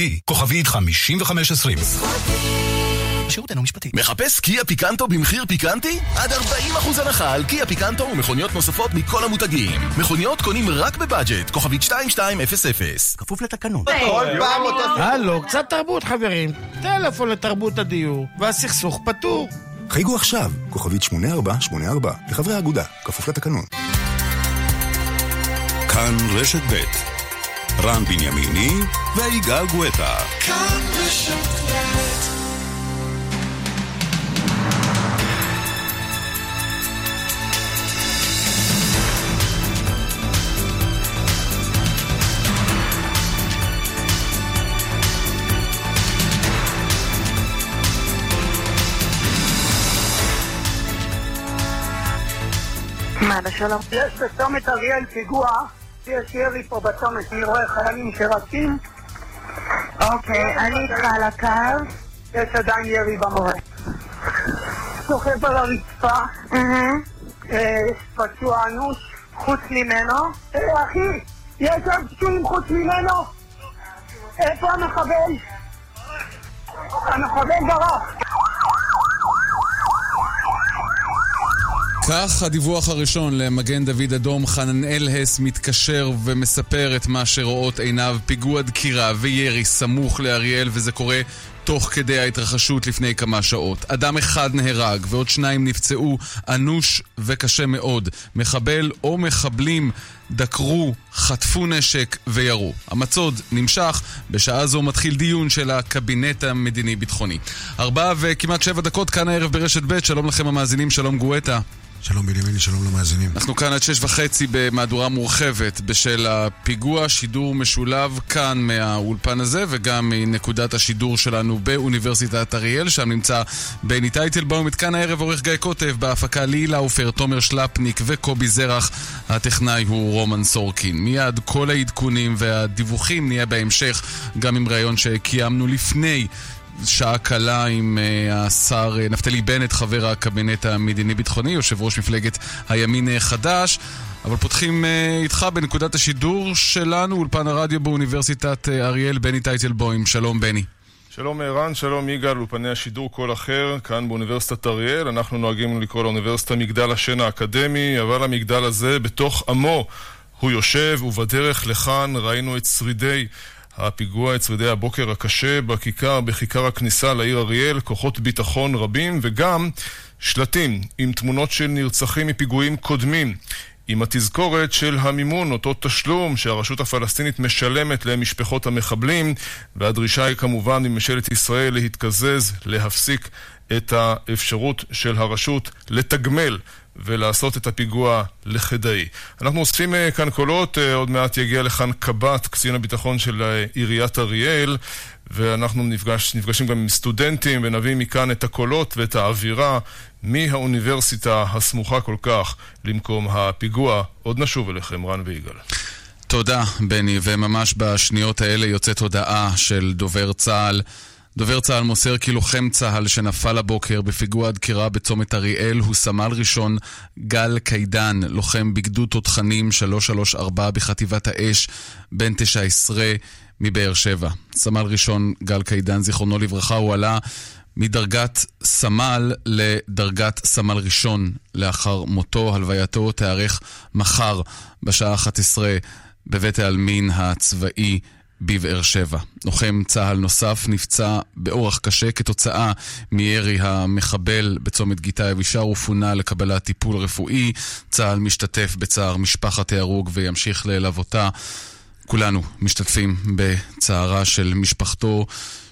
אלחוטי, כוכבית 5520. שירותנו משפטי. מחפש קיה פיקנטו במחיר פיקנטי? עד 40% הנחה על קיה פיקנטו ומכוניות נוספות מכל המותגים. מכוניות קונים רק בבאג'ט, כוכבית 2200. כפוף לתקנון. כל פעם אותו... הלו, קצת תרבות חברים. טלפון לתרבות הדיור, והסכסוך פתור. חייגו עכשיו, כוכבית 8484, לחברי האגודה, כפוף לתקנון. כאן רשת ב' רן בנימיני ויגאל גואטה. כאן רשת ב' מה, לשלום? יש בצומת אריאל פיגוע, יש ירי פה בצומת, אני רואה חיילים שרצים. אוקיי, אני איתך על הקו. יש עדיין ירי במורה. סוחב על הרצפה, אה, פצוע אנוש, חוץ ממנו. אה, אחי, יש עוד פצועים חוץ ממנו? איפה המחבל? המחבל ברח. כך הדיווח הראשון למגן דוד אדום, חננאל הס מתקשר ומספר את מה שרואות עיניו, פיגוע דקירה וירי סמוך לאריאל, וזה קורה תוך כדי ההתרחשות לפני כמה שעות. אדם אחד נהרג ועוד שניים נפצעו אנוש וקשה מאוד. מחבל או מחבלים דקרו, חטפו נשק וירו. המצוד נמשך, בשעה זו מתחיל דיון של הקבינט המדיני-ביטחוני. ארבעה וכמעט שבע דקות כאן הערב ברשת ב', שלום לכם המאזינים, שלום גואטה. שלום בנימיני, שלום למאזינים. אנחנו כאן עד שש וחצי במהדורה מורחבת בשל הפיגוע, שידור משולב כאן מהאולפן הזה וגם מנקודת השידור שלנו באוניברסיטת אריאל, שם נמצא בני טייטלבאום. את כאן הערב עורך גיא קוטב, בהפקה לילה עופר, תומר שלפניק וקובי זרח. הטכנאי הוא רומן סורקין. מיד כל העדכונים והדיווחים נהיה בהמשך, גם עם ראיון שקיימנו לפני שעה קלה עם uh, השר uh, נפתלי בנט, חבר הקבינט המדיני-ביטחוני, יושב ראש מפלגת הימין החדש. אבל פותחים איתך בנקודת השידור שלנו, אולפן הרדיו באוניברסיטת אריאל, בני טייטלבוים. שלום בני. שלום ערן, שלום יגאל, אולפני השידור קול אחר, כאן באוניברסיטת אריאל. אנחנו נוהגים לקרוא לאוניברסיטה מגדל השן האקדמי, אבל המגדל הזה בתוך עמו הוא יושב, ובדרך לכאן ראינו את שרידי הפיגוע את שרידי הבוקר הקשה בכיכר, בכיכר הכניסה לעיר אריאל, כוחות ביטחון רבים וגם שלטים עם תמונות של נרצחים מפיגועים קודמים. עם התזכורת של המימון, אותו תשלום שהרשות הפלסטינית משלמת למשפחות המחבלים, והדרישה היא כמובן מממשלת ישראל להתקזז, להפסיק את האפשרות של הרשות לתגמל ולעשות את הפיגוע לכדאי. אנחנו אוספים אה, כאן קולות, אה, עוד מעט יגיע לכאן קב"ט, קצין הביטחון של אה, עיריית אריאל, ואנחנו נפגש, נפגשים גם עם סטודנטים ונביא מכאן את הקולות ואת האווירה מהאוניברסיטה הסמוכה כל כך למקום הפיגוע. עוד נשוב אליכם, רן ויגאל. תודה, בני, וממש בשניות האלה יוצאת הודעה של דובר צה"ל. דובר צה"ל מוסר כי לוחם צה"ל שנפל הבוקר בפיגוע דקירה בצומת אריאל הוא סמל ראשון גל קידן, לוחם בגדוד תותחנים 334 בחטיבת האש, בן 19 מבאר שבע. סמל ראשון גל קידן, זיכרונו לברכה, הוא עלה מדרגת סמל לדרגת סמל ראשון לאחר מותו. הלווייתו תיארך מחר בשעה 11 בבית העלמין הצבאי בבאר שבע. לוחם צה"ל נוסף נפצע באורח קשה כתוצאה מירי המחבל בצומת גיטה אבישר ופונה לקבלת טיפול רפואי. צה"ל משתתף בצער משפחת ההרוג וימשיך ללוותה. כולנו משתתפים בצערה של משפחתו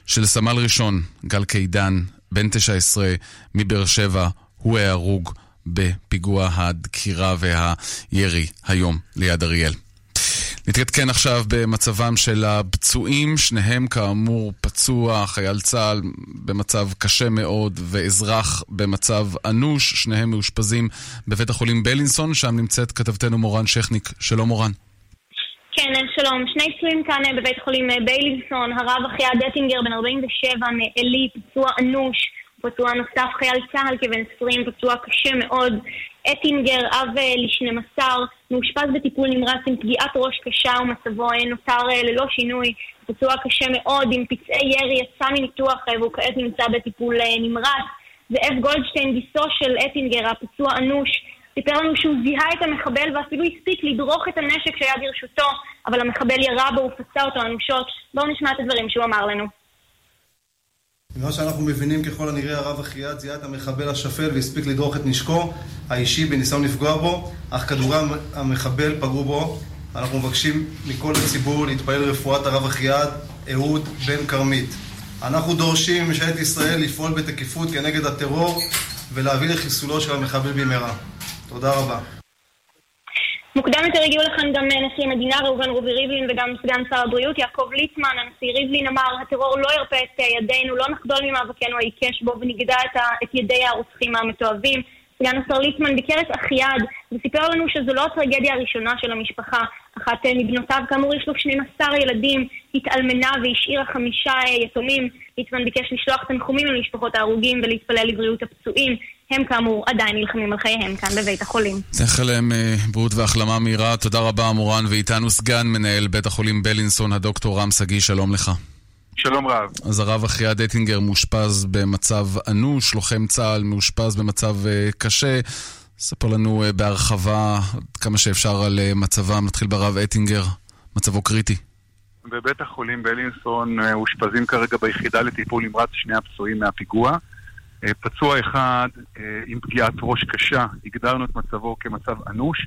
של סמל ראשון גל קידן, בן 19 מבאר שבע, הוא ההרוג בפיגוע הדקירה והירי היום ליד אריאל. נתעדכן עכשיו במצבם של הפצועים, שניהם כאמור פצוע, חייל צה"ל במצב קשה מאוד ואזרח במצב אנוש, שניהם מאושפזים בבית החולים בלינסון, שם נמצאת כתבתנו מורן שכניק. שלום מורן. כן, שלום. שני פצועים כאן אה, בבית החולים אה, ביילינסון, הרב אחיה דטינגר בן 47 מעלי, פצוע אנוש, פצוע נוסף חייל צה"ל כבן 20, פצוע קשה מאוד. אטינגר, אב אה, ל-12, מאושפז בטיפול נמרץ עם פגיעת ראש קשה ומצבו נותר ללא שינוי. פצוע קשה מאוד עם פצעי ירי, יצא מניתוח והוא כעת נמצא בטיפול נמרץ. זאב גולדשטיין, גיסו של אטינגר, הפצוע אנוש, סיפר לנו שהוא זיהה את המחבל ואפילו הספיק לדרוך את הנשק שהיה ברשותו, אבל המחבל ירה בו ופצע אותו אנושות. בואו נשמע את הדברים שהוא אמר לנו. ממה שאנחנו מבינים ככל הנראה הרב אחיעד זיהה את המחבל השפל והספיק לדרוך את נשקו האישי בניסיון לפגוע בו, אך כדורי המחבל פגעו בו. אנחנו מבקשים מכל הציבור להתפעל לרפואת הרב אחיעד אהוד בן כרמית. אנחנו דורשים מממשלת ישראל לפעול בתקיפות כנגד הטרור ולהביא לחיסולו של המחבל במהרה. תודה רבה. מוקדם יותר הגיעו לכאן גם נשיא המדינה ראובן רובי ריבלין וגם סגן שר הבריאות יעקב ליצמן. הנשיא ריבלין אמר, הטרור לא ירפה את ידינו, לא נחדול ממאבקנו העיקש בו ונגדע את, את ידי הרוצחים המתועבים. סגן השר ליצמן ביקר את אחיעד וסיפר לנו שזו לא הטרגדיה הראשונה של המשפחה. אחת מבנותיו, כאמור, יש לו 12 ילדים, התאלמנה והשאירה חמישה יתומים. ליצמן ביקש לשלוח תנחומים למשפחות ההרוגים ולהתפלל לבריאות הפצועים. הם כאמור עדיין נלחמים על חייהם כאן בבית החולים. נאחל להם אה, בריאות והחלמה מהירה. תודה רבה, מורן, ואיתנו סגן מנהל בית החולים בלינסון, הדוקטור רם שגיא, שלום לך. שלום רב. אז הרב אחיה דטינגר מאושפז במצב אנוש, לוחם צה"ל מאושפז במצב uh, קשה. ספר לנו uh, בהרחבה כמה שאפשר על uh, מצבם. נתחיל ברב אטינגר, מצבו קריטי. בבית החולים בלינסון מאושפזים כרגע ביחידה לטיפול נמרץ שני הפצועים מהפיגוע. פצוע אחד עם פגיעת ראש קשה, הגדרנו את מצבו כמצב אנוש.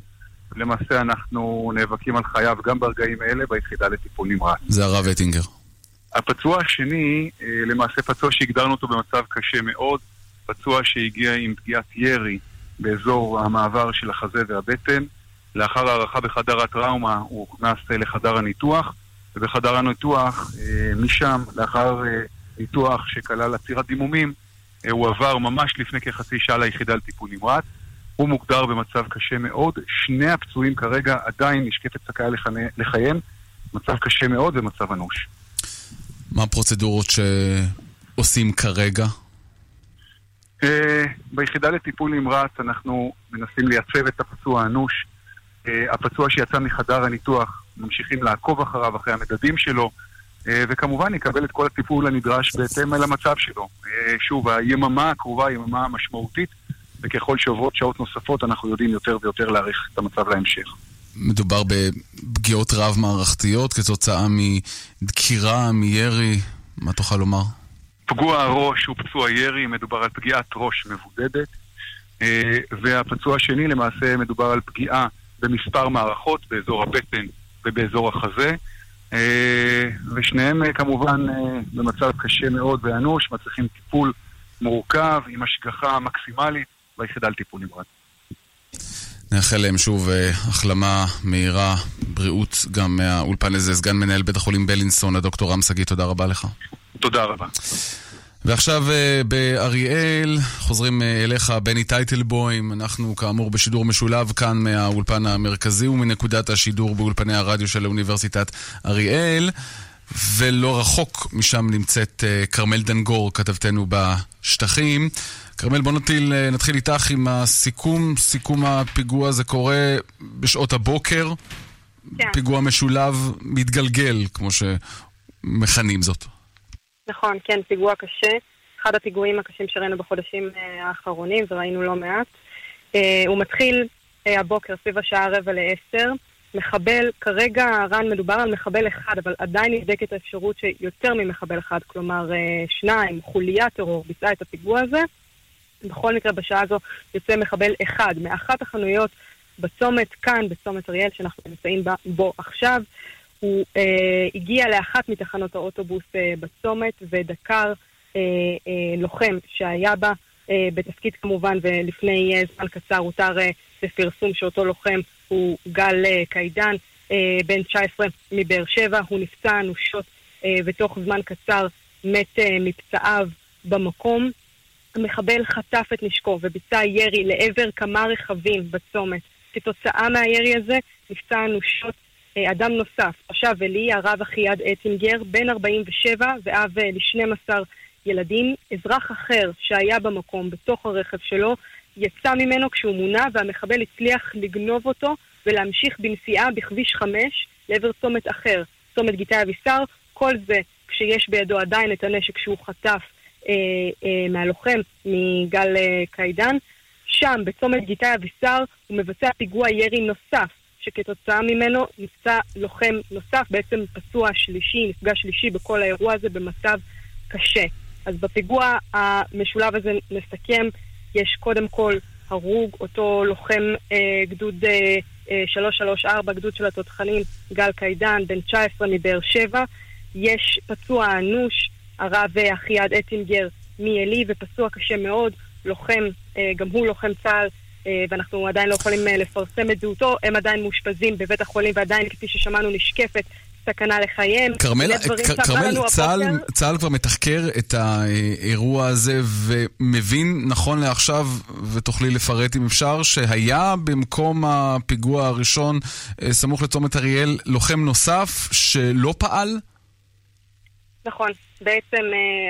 למעשה אנחנו נאבקים על חייו גם ברגעים אלה ביחידה לטיפול נמרץ. זה הרב אטינגר. הפצוע השני, אה, למעשה פצוע שהגדרנו אותו במצב קשה מאוד, פצוע שהגיע עם פגיעת ירי באזור המעבר של החזה והבטן. לאחר הערכה בחדר הטראומה הוא הוכנס אה, לחדר הניתוח, ובחדר הניתוח, אה, משם, לאחר ניתוח שכלל עצירת דימומים, הוא עבר ממש לפני כחצי שעה ליחידה לטיפול נמרץ. הוא מוגדר במצב קשה מאוד. שני הפצועים כרגע עדיין נשקפת סכנה לחייהם. מצב קשה מאוד ומצב אנוש. מה הפרוצדורות שעושים כרגע? אה, ביחידה לטיפול נמרץ אנחנו מנסים לייצב את הפצוע האנוש. אה, הפצוע שיצא מחדר הניתוח, ממשיכים לעקוב אחריו, אחרי המדדים שלו, אה, וכמובן יקבל את כל הטיפול הנדרש בהתאם למצב שלו. שוב, היממה הקרובה היא יממה משמעותית, וככל שעוברות שעות נוספות אנחנו יודעים יותר ויותר להעריך את המצב להמשך. מדובר בפגיעות רב-מערכתיות כתוצאה מדקירה, מירי, מה תוכל לומר? פגוע הראש הוא פצוע ירי, מדובר על פגיעת ראש מבודדת, אה, והפצוע השני למעשה מדובר על פגיעה במספר מערכות באזור הבטן ובאזור החזה, אה, ושניהם אה, כמובן במצב קשה מאוד ואנוש, מצריכים טיפול מורכב עם השגחה מקסימלית ביחידה לטיפול נמרץ. נאחל להם שוב החלמה מהירה, בריאות גם מהאולפן הזה. סגן מנהל בית החולים בלינסון, הדוקטור רם שגיא, תודה רבה לך. תודה רבה. ועכשיו uh, באריאל, חוזרים uh, אליך, בני טייטלבוים. אנחנו כאמור בשידור משולב כאן מהאולפן המרכזי ומנקודת השידור באולפני הרדיו של אוניברסיטת אריאל. ולא רחוק משם נמצאת כרמל דנגור, כתבתנו בשטחים. כרמל, בוא נתחיל, אה, נתחיל איתך עם הסיכום. סיכום הפיגוע הזה קורה בשעות הבוקר. כן. פיגוע משולב מתגלגל, כמו שמכנים זאת. נכון, כן, פיגוע קשה. אחד הפיגועים הקשים שראינו בחודשים אה, האחרונים, וראינו לא מעט. אה, הוא מתחיל הבוקר סביב השעה רבע לעשר. מחבל, כרגע, רן, מדובר על מחבל אחד, אבל עדיין נבדקת האפשרות שיותר ממחבל אחד, כלומר שניים, חוליית טרור, ביצעה את הפיגוע הזה. בכל מקרה, בשעה הזו יוצא מחבל אחד מאחת החנויות בצומת כאן, בצומת אריאל, שאנחנו נמצאים בו עכשיו. הוא אה, הגיע לאחת מתחנות האוטובוס אה, בצומת ודקר אה, אה, לוחם שהיה בה אה, בתפקיד כמובן, ולפני אה, זמן קצר הותר אה, בפרסום שאותו לוחם הוא גל אה, קיידן, אה, בן 19 מבאר שבע. הוא נפצע אנושות אה, ותוך זמן קצר מת אה, מפצעיו במקום. המחבל חטף את נשקו וביצע ירי לעבר כמה רכבים בצומת. כתוצאה מהירי הזה נפצע אנושות אדם נוסף, תושב עלי, הרב אחיעד אטינגר, בן 47 ואב אה, ל-12 ילדים. אזרח אחר שהיה במקום, בתוך הרכב שלו, יצא ממנו כשהוא מונה והמחבל הצליח לגנוב אותו ולהמשיך בנסיעה בכביש 5 לעבר צומת אחר, צומת גיטאי אבישר, כל זה כשיש בידו עדיין את הנשק שהוא חטף אה, אה, מהלוחם, מגל אה, קיידן. שם, בצומת גיטאי אבישר, הוא מבצע פיגוע ירי נוסף, שכתוצאה ממנו נפצע לוחם נוסף, בעצם פצוע שלישי, נפגע שלישי בכל האירוע הזה במצב קשה. אז בפיגוע המשולב הזה נסכם, יש קודם כל הרוג, אותו לוחם אה, גדוד אה, אה, 334, גדוד של התותחנים, גל קיידן, בן 19 מבאר שבע. יש פצוע אנוש, הרב אחיעד אטינגר מעלי, ופצוע קשה מאוד, לוחם, אה, גם הוא לוחם צה"ל, אה, ואנחנו עדיין לא יכולים אה, לפרסם את זהותו, הם עדיין מאושפזים בבית החולים, ועדיין, כפי ששמענו, נשקפת סכנה לחייהם. כרמל, צה"ל, צה"ל כבר מתחקר את האירוע הזה ומבין נכון לעכשיו, ותוכלי לפרט אם אפשר, שהיה במקום הפיגוע הראשון סמוך לצומת אריאל לוחם נוסף שלא פעל? נכון. בעצם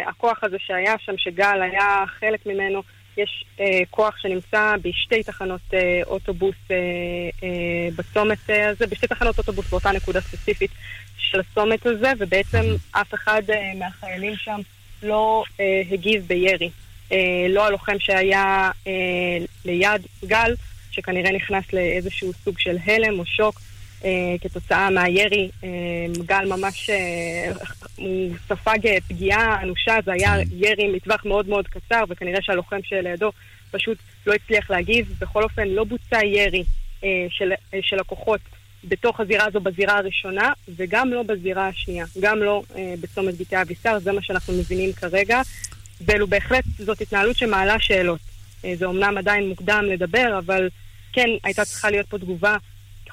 הכוח הזה שהיה שם, שגל היה חלק ממנו, יש אה, כוח שנמצא בשתי תחנות אה, אוטובוס אה, אה, בצומת אה, הזה, בשתי תחנות אוטובוס באותה נקודה ספציפית של הצומת הזה, ובעצם אף אחד אה, מהחיילים שם לא אה, הגיב בירי. אה, לא הלוחם שהיה אה, ליד גל, שכנראה נכנס לאיזשהו סוג של הלם או שוק, כתוצאה מהירי. אה, גל ממש, אה, הוא ספג פגיעה אנושה, זה היה ירי מטווח מאוד מאוד קצר, וכנראה שהלוחם שלידו פשוט לא הצליח להגיב. בכל אופן, לא בוצע ירי של, של הכוחות בתוך הזירה הזו בזירה הראשונה, וגם לא בזירה השנייה, גם לא בצומת ביתי אבישר, זה מה שאנחנו מבינים כרגע. ואלו בהחלט, זאת התנהלות שמעלה שאלות. זה אומנם עדיין מוקדם לדבר, אבל כן, הייתה צריכה להיות פה תגובה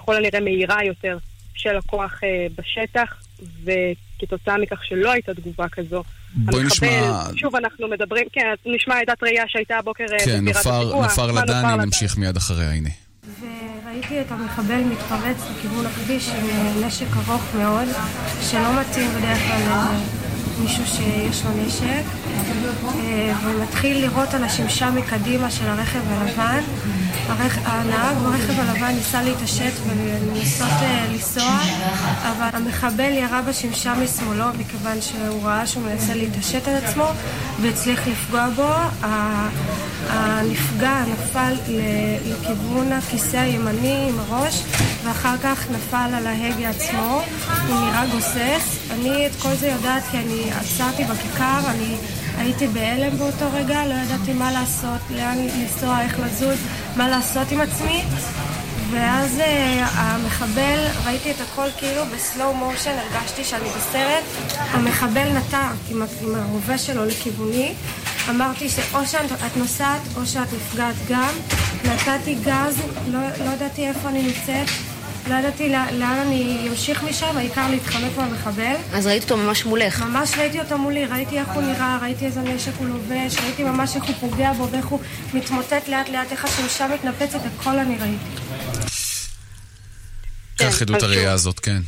ככל הנראה מהירה יותר של הכוח אה, בשטח, וכתוצאה מכך שלא הייתה תגובה כזו, בואי המחבל, נשמע... שוב אנחנו מדברים, כן, נשמע עדת ראייה שהייתה הבוקר אה, כן, נופר, הפיגוע. נופר לדני, נמשיך מיד אחריה, הנה. וראיתי את המחבל מתפרץ לכיוון הכביש עם אה, נשק ארוך מאוד, שלא מתאים בדרך כלל למישהו שיש לו נשק, אה, ומתחיל לראות על השמשה מקדימה של הרכב הלבן. הנהג ברכב הלבן ניסה להתעשת ולנסות אה, לנסוע, אבל המחבל ירה בשמשה משמאלו מכיוון שהוא ראה שהוא מנסה להתעשת על עצמו והצליח לפגוע בו. הנפגע נפל לכיוון הכיסא הימני עם הראש ואחר כך נפל על ההגה עצמו, הוא נראה גוסס. אני את כל זה יודעת כי אני עצרתי בכיכר, אני הייתי בהלם באותו רגע, לא ידעתי מה לעשות, לאן לנסוע, איך לזוז, מה לעשות עם עצמי. ואז uh, המחבל, ראיתי את הכל כאילו בסלואו מושן, הרגשתי שאני בסרט. המחבל נטע עם, עם הרובה שלו לכיווני. אמרתי שאו שאת נוסעת או שאת נפגעת גם. נתתי גז, לא, לא ידעתי איפה אני נמצאת. לא ידעתי לאן לאן אני אמשיך משם, העיקר להתחמק מהמחבל. אז ראית אותו ממש מולך. ממש ראיתי אותו מולי, ראיתי איך הוא נראה, ראיתי איזה נשק הוא לובש, ראיתי ממש איך הוא פוגע בו ואיך הוא מתמוטט לאט לאט, איך השמשה מתנפצת, הכל אני ראיתי. קח עדות אז הראייה. הזאת, כן.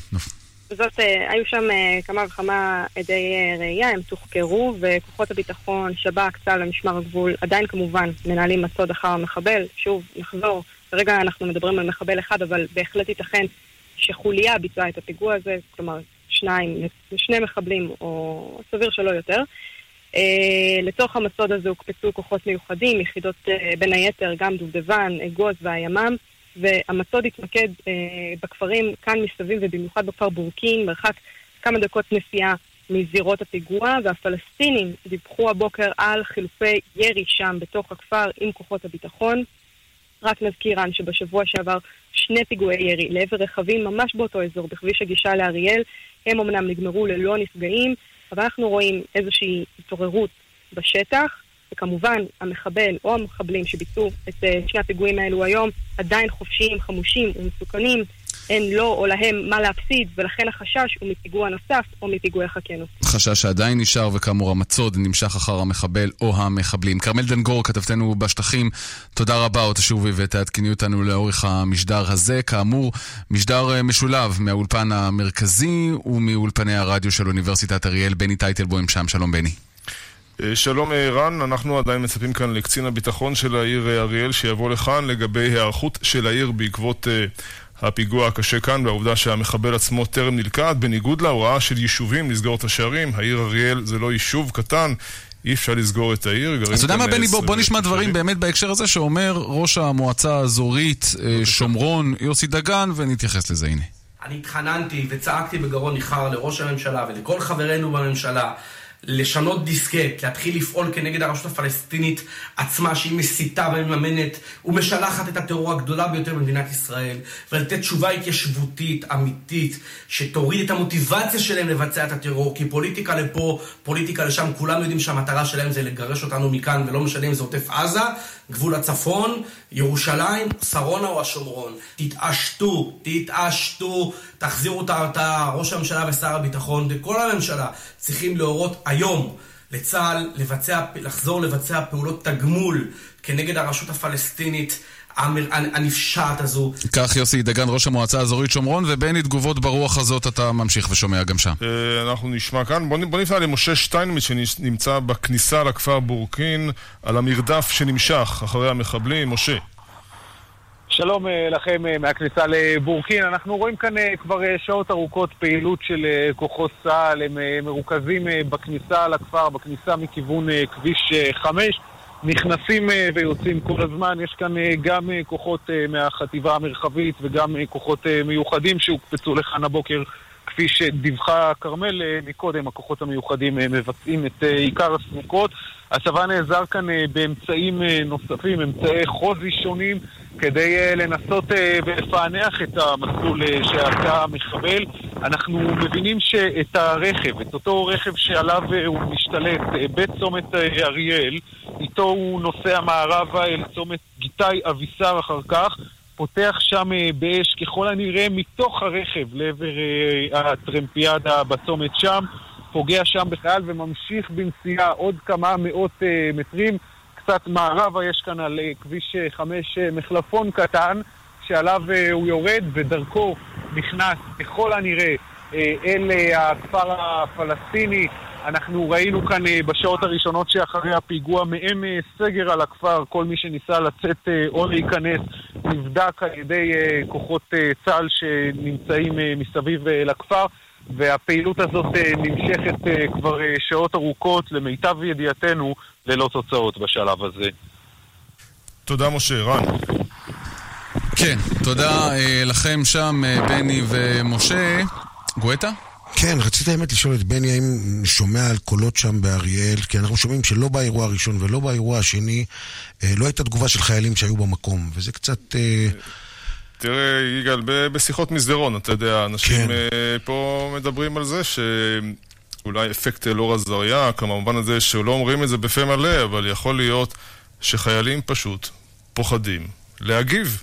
זאת, אה, היו שם אה, כמה וכמה עדי אה, ראייה, הם תוחקרו, וכוחות הביטחון, שב"כ, צה"ל ומשמר הגבול, עדיין כמובן מנהלים מצוד אחר המחבל. שוב, נחזור, כרגע אנחנו מדברים על מחבל אחד, אבל בהחלט ייתכן שחוליה ביצעה את הפיגוע הזה, כלומר, שניים, שני מחבלים, או סביר שלא יותר. Uh, לתוך המצוד הזה הוקפצו כוחות מיוחדים, יחידות uh, בין היתר גם דובדבן, אגוז והימ"מ, והמצוד התמקד uh, בכפרים כאן מסביב ובמיוחד בכפר בורקין, מרחק כמה דקות נסיעה מזירות הפיגוע, והפלסטינים דיווחו הבוקר על חילופי ירי שם בתוך הכפר עם כוחות הביטחון. רק נזכיר רן שבשבוע שעבר שני פיגועי ירי לעבר רכבים ממש באותו אזור, בכביש הגישה לאריאל, הם אמנם נגמרו ללא נפגעים, אבל אנחנו רואים איזושהי התעוררות בשטח, וכמובן המחבל או המחבלים שביצעו את אה, שני הפיגועים האלו היום עדיין חופשיים, חמושים ומסוכנים, אין לו או להם מה להפסיד, ולכן החשש הוא מפיגוע נוסף או מפיגועי חכנו. חשש שעדיין נשאר, וכאמור המצוד נמשך אחר המחבל או המחבלים. כרמל דנגור, כתבתנו בשטחים, תודה רבה, עוד תשובי ותעדכני אותנו לאורך המשדר הזה. כאמור, משדר אה, משולב מהאולפן המרכזי ומאולפני הרדיו של אוניברסיטת אריאל. בני טייטלבוים שם, שלום בני. אה, שלום אה, רן, אנחנו עדיין מצפים כאן לקצין הביטחון של העיר אריאל שיבוא לכאן לגבי היערכות של העיר בעקבות הפיגוע הקשה כאן והעובדה שהמחבל עצמו טרם נלכד, בניגוד להוראה של יישובים לסגור את השערים, העיר אריאל זה לא יישוב קטן, אי אפשר לסגור את העיר. אז אתה יודע מה, בני, בוא, בוא נשמע דברים באמת בהקשר הזה שאומר ראש המועצה האזורית אה, שומרון, יוסי דגן, ונתייחס לזה, הנה. אני התחננתי וצעקתי בגרון ניחר לראש הממשלה ולכל חברינו בממשלה לשנות דיסקט, להתחיל לפעול כנגד הרשות הפלסטינית עצמה שהיא מסיתה ומממנת ומשלחת את הטרור הגדולה ביותר במדינת ישראל ולתת תשובה התיישבותית, אמיתית, שתוריד את המוטיבציה שלהם לבצע את הטרור כי פוליטיקה לפה, פוליטיקה לשם, כולם יודעים שהמטרה שלהם זה לגרש אותנו מכאן ולא משנה אם זה עוטף עזה, גבול הצפון, ירושלים, שרונה או השומרון. תתעשתו, תתעשתו, תחזירו את ההרתעה, ראש הממשלה ושר הביטחון וכל הממשלה צריכים להורות היום לצה"ל לבצע, לחזור לבצע פעולות תגמול כנגד הרשות הפלסטינית. הנפשעת הזו. כך יוסי דגן, ראש המועצה האזורית שומרון, ובני תגובות ברוח הזאת אתה ממשיך ושומע גם שם. אה, אנחנו נשמע כאן. בוא נפנה למשה שטיינמיץ שנמצא בכניסה לכפר בורקין, על המרדף שנמשך אחרי המחבלים. משה. שלום אה, לכם אה, מהכניסה לבורקין. אנחנו רואים כאן כבר שעות ארוכות פעילות של כוחות צה"ל. הם מרוכזים בכניסה לכפר, בכניסה מכיוון כביש 5. נכנסים אה, ויוצאים כל הזמן. יש כאן אה, גם אה, כוחות מהחטיבה המרחבית וגם כוחות מיוחדים שהוקפצו לכאן הבוקר. כפי שדיווחה כרמל מקודם, הכוחות המיוחדים מבצעים את עיקר הסמוכות. הצבא נעזר כאן באמצעים נוספים, אמצעי חוזי שונים, כדי לנסות ולפענח את המסלול שעשה המחבל. אנחנו מבינים שאת הרכב, את אותו רכב שעליו הוא משתלט בצומת אריאל, איתו הוא נוסע מערבה אל צומת גיתי אבישר אחר כך, פותח שם אה, באש ככל הנראה מתוך הרכב לעבר אה, הטרמפיאדה בצומת שם, פוגע שם בחייל וממשיך בנסיעה עוד כמה מאות אה, מטרים. קצת מערבה יש כאן על כביש 5 מחלפון קטן שעליו הוא יורד ודרכו נכנס ככל הנראה אל הכפר הפלסטיני. אנחנו ראינו כאן אה, בשעות הראשונות שאחרי הפיגוע אה, סגר על הכפר, כל מי שניסה לצאת אה, או להיכנס נבדק על ידי כוחות צה"ל שנמצאים מסביב לכפר והפעילות הזאת נמשכת כבר שעות ארוכות, למיטב ידיעתנו, ללא תוצאות בשלב הזה. תודה משה. רן. כן, תודה לכם שם, בני ומשה. גואטה? כן, רציתי האמת לשאול את בני האם שומע על קולות שם באריאל, כי אנחנו שומעים שלא באירוע הראשון ולא באירוע השני אה, לא הייתה תגובה של חיילים שהיו במקום, וזה קצת... אה... תראה, יגאל, בשיחות מסדרון, אתה יודע, אנשים כן. אה, פה מדברים על זה שאולי אפקט אלאור עזריה, כלומר, במובן הזה שלא אומרים את זה בפה מלא, אבל יכול להיות שחיילים פשוט פוחדים להגיב.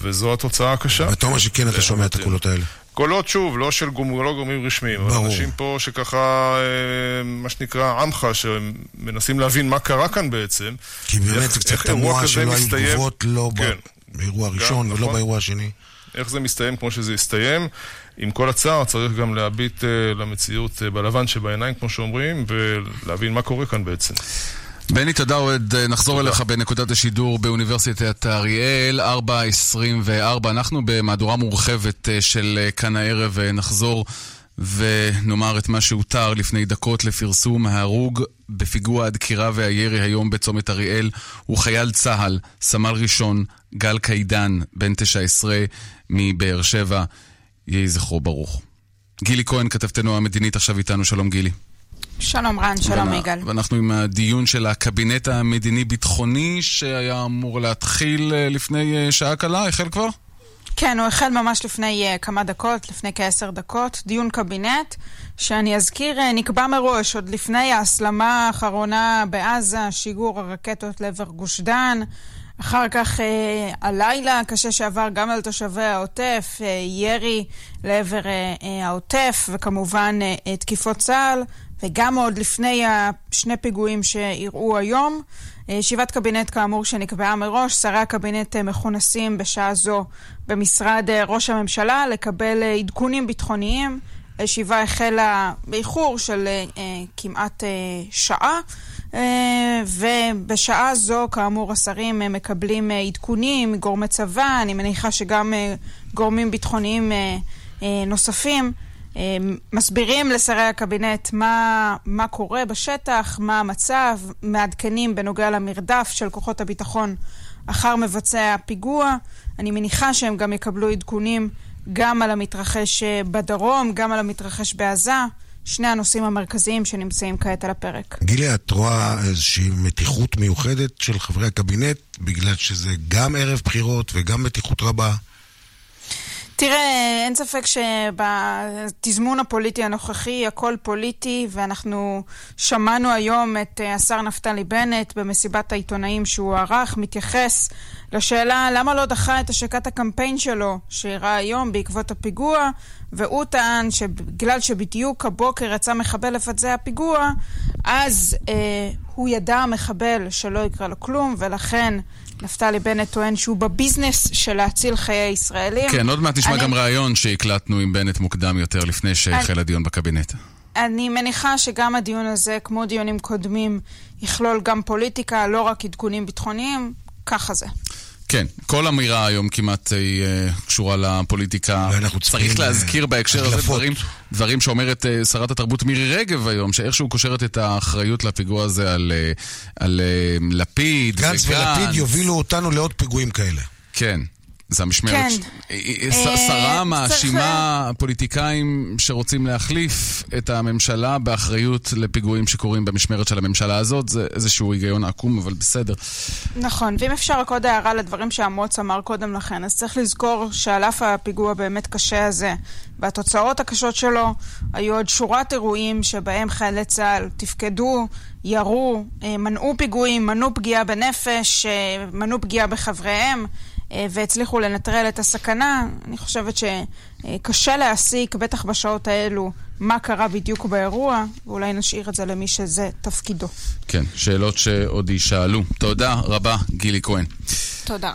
וזו התוצאה הקשה. ואתה אומר שכן אתה שומע את הקולות האלה. קולות, שוב, לא של גומ... לא גורמים רשמיים, ברור. אנשים פה שככה, אה, מה שנקרא, עמך, שמנסים להבין מה קרה כאן בעצם. כי באמת זה קצת תמוה שלא היו תגובות לא כן, באירוע הראשון ולא נכון. באירוע השני. איך זה מסתיים כמו שזה הסתיים. עם כל הצער צריך גם להביט uh, למציאות uh, בלבן שבעיניים, כמו שאומרים, ולהבין מה קורה כאן בעצם. בני, תודה, עוד נחזור תודה. אליך בנקודת השידור באוניברסיטת אריאל, 4.24. אנחנו במהדורה מורחבת אה, של אה, כאן הערב אה, נחזור ונאמר את מה שהותר לפני דקות לפרסום ההרוג בפיגוע הדקירה והירי היום בצומת אריאל הוא חייל צה"ל, סמל ראשון גל קיידן, בן 19 מבאר שבע. יהי זכרו ברוך. גילי כהן, כתבתנו המדינית, עכשיו איתנו. שלום גילי. שלום רן, שלום יגאל. ואנחנו עם הדיון של הקבינט המדיני-ביטחוני שהיה אמור להתחיל אה, לפני אה, שעה קלה, החל כבר? כן, הוא החל ממש לפני uh, כמה דקות, לפני כעשר דקות, דיון קבינט, שאני אזכיר, uh, נקבע מראש, עוד לפני ההסלמה האחרונה בעזה, שיגור הרקטות לעבר גוש דן, אחר כך uh, הלילה הקשה שעבר גם על תושבי העוטף, uh, ירי לעבר uh, uh, העוטף, וכמובן uh, תקיפות צה"ל. וגם עוד לפני השני פיגועים שאירעו היום. ישיבת קבינט כאמור שנקבעה מראש, שרי הקבינט מכונסים בשעה זו במשרד ראש הממשלה לקבל עדכונים ביטחוניים הישיבה החלה באיחור של אה, כמעט אה, שעה, אה, ובשעה זו, כאמור, השרים אה, מקבלים אה, עדכונים מגורמי צבא, אני מניחה שגם אה, גורמים ביטחוניים אה, אה, נוספים. אה, מסבירים לשרי הקבינט מה, מה קורה בשטח, מה המצב, מעדכנים בנוגע למרדף של כוחות הביטחון אחר מבצע הפיגוע. אני מניחה שהם גם יקבלו עדכונים גם על המתרחש אה, בדרום, גם על המתרחש בעזה. שני הנושאים המרכזיים שנמצאים כעת על הפרק. גילי, את רואה איזושהי מתיחות מיוחדת של חברי הקבינט, בגלל שזה גם ערב בחירות וגם מתיחות רבה? תראה, אין ספק שבתזמון הפוליטי הנוכחי הכל פוליטי, ואנחנו שמענו היום את אה, השר נפתלי בנט במסיבת העיתונאים שהוא ערך, מתייחס לשאלה למה לא דחה את השקת הקמפיין שלו, שאירע היום בעקבות הפיגוע, והוא טען שבגלל שבדיוק הבוקר יצא מחבל לבצע פיגוע, אז אה, הוא ידע המחבל שלא יקרה לו כלום, ולכן נפתלי בנט טוען שהוא בביזנס של להציל חיי ישראלים. כן, עוד מעט נשמע אני... גם ראיון שהקלטנו עם בנט מוקדם יותר, לפני שהחל אני... הדיון בקבינט. אני מניחה שגם הדיון הזה, כמו דיונים קודמים, יכלול גם פוליטיקה, לא רק עדכונים ביטחוניים, ככה זה. כן, כל אמירה היום כמעט היא uh, קשורה לפוליטיקה. צריך להזכיר בהקשר הזה דברים, דברים שאומרת uh, שרת התרבות מירי רגב היום, שאיכשהו קושרת את האחריות לפיגוע הזה על, על לפיד גנץ וגנץ. גנץ ולפיד יובילו אותנו לעוד פיגועים כאלה. כן. זה המשמרת. כן. שרה מאשימה פוליטיקאים שרוצים להחליף את הממשלה באחריות לפיגועים שקורים במשמרת של הממשלה הזאת. זה איזשהו היגיון עקום, אבל בסדר. נכון, ואם אפשר רק עוד הערה לדברים שאמוץ אמר קודם לכן, אז צריך לזכור שעל אף הפיגוע באמת קשה הזה, והתוצאות הקשות שלו, היו עוד שורת אירועים שבהם חיילי צה"ל תפקדו, ירו, אה, מנעו פיגועים, מנעו פגיעה בנפש, אה, מנעו פגיעה בחבריהם. אה, והצליחו לנטרל את הסכנה. אני חושבת שקשה להסיק, בטח בשעות האלו, מה קרה בדיוק באירוע, ואולי נשאיר את זה למי שזה תפקידו. כן, שאלות שעוד יישאלו. תודה רבה, גילי כהן. תודה.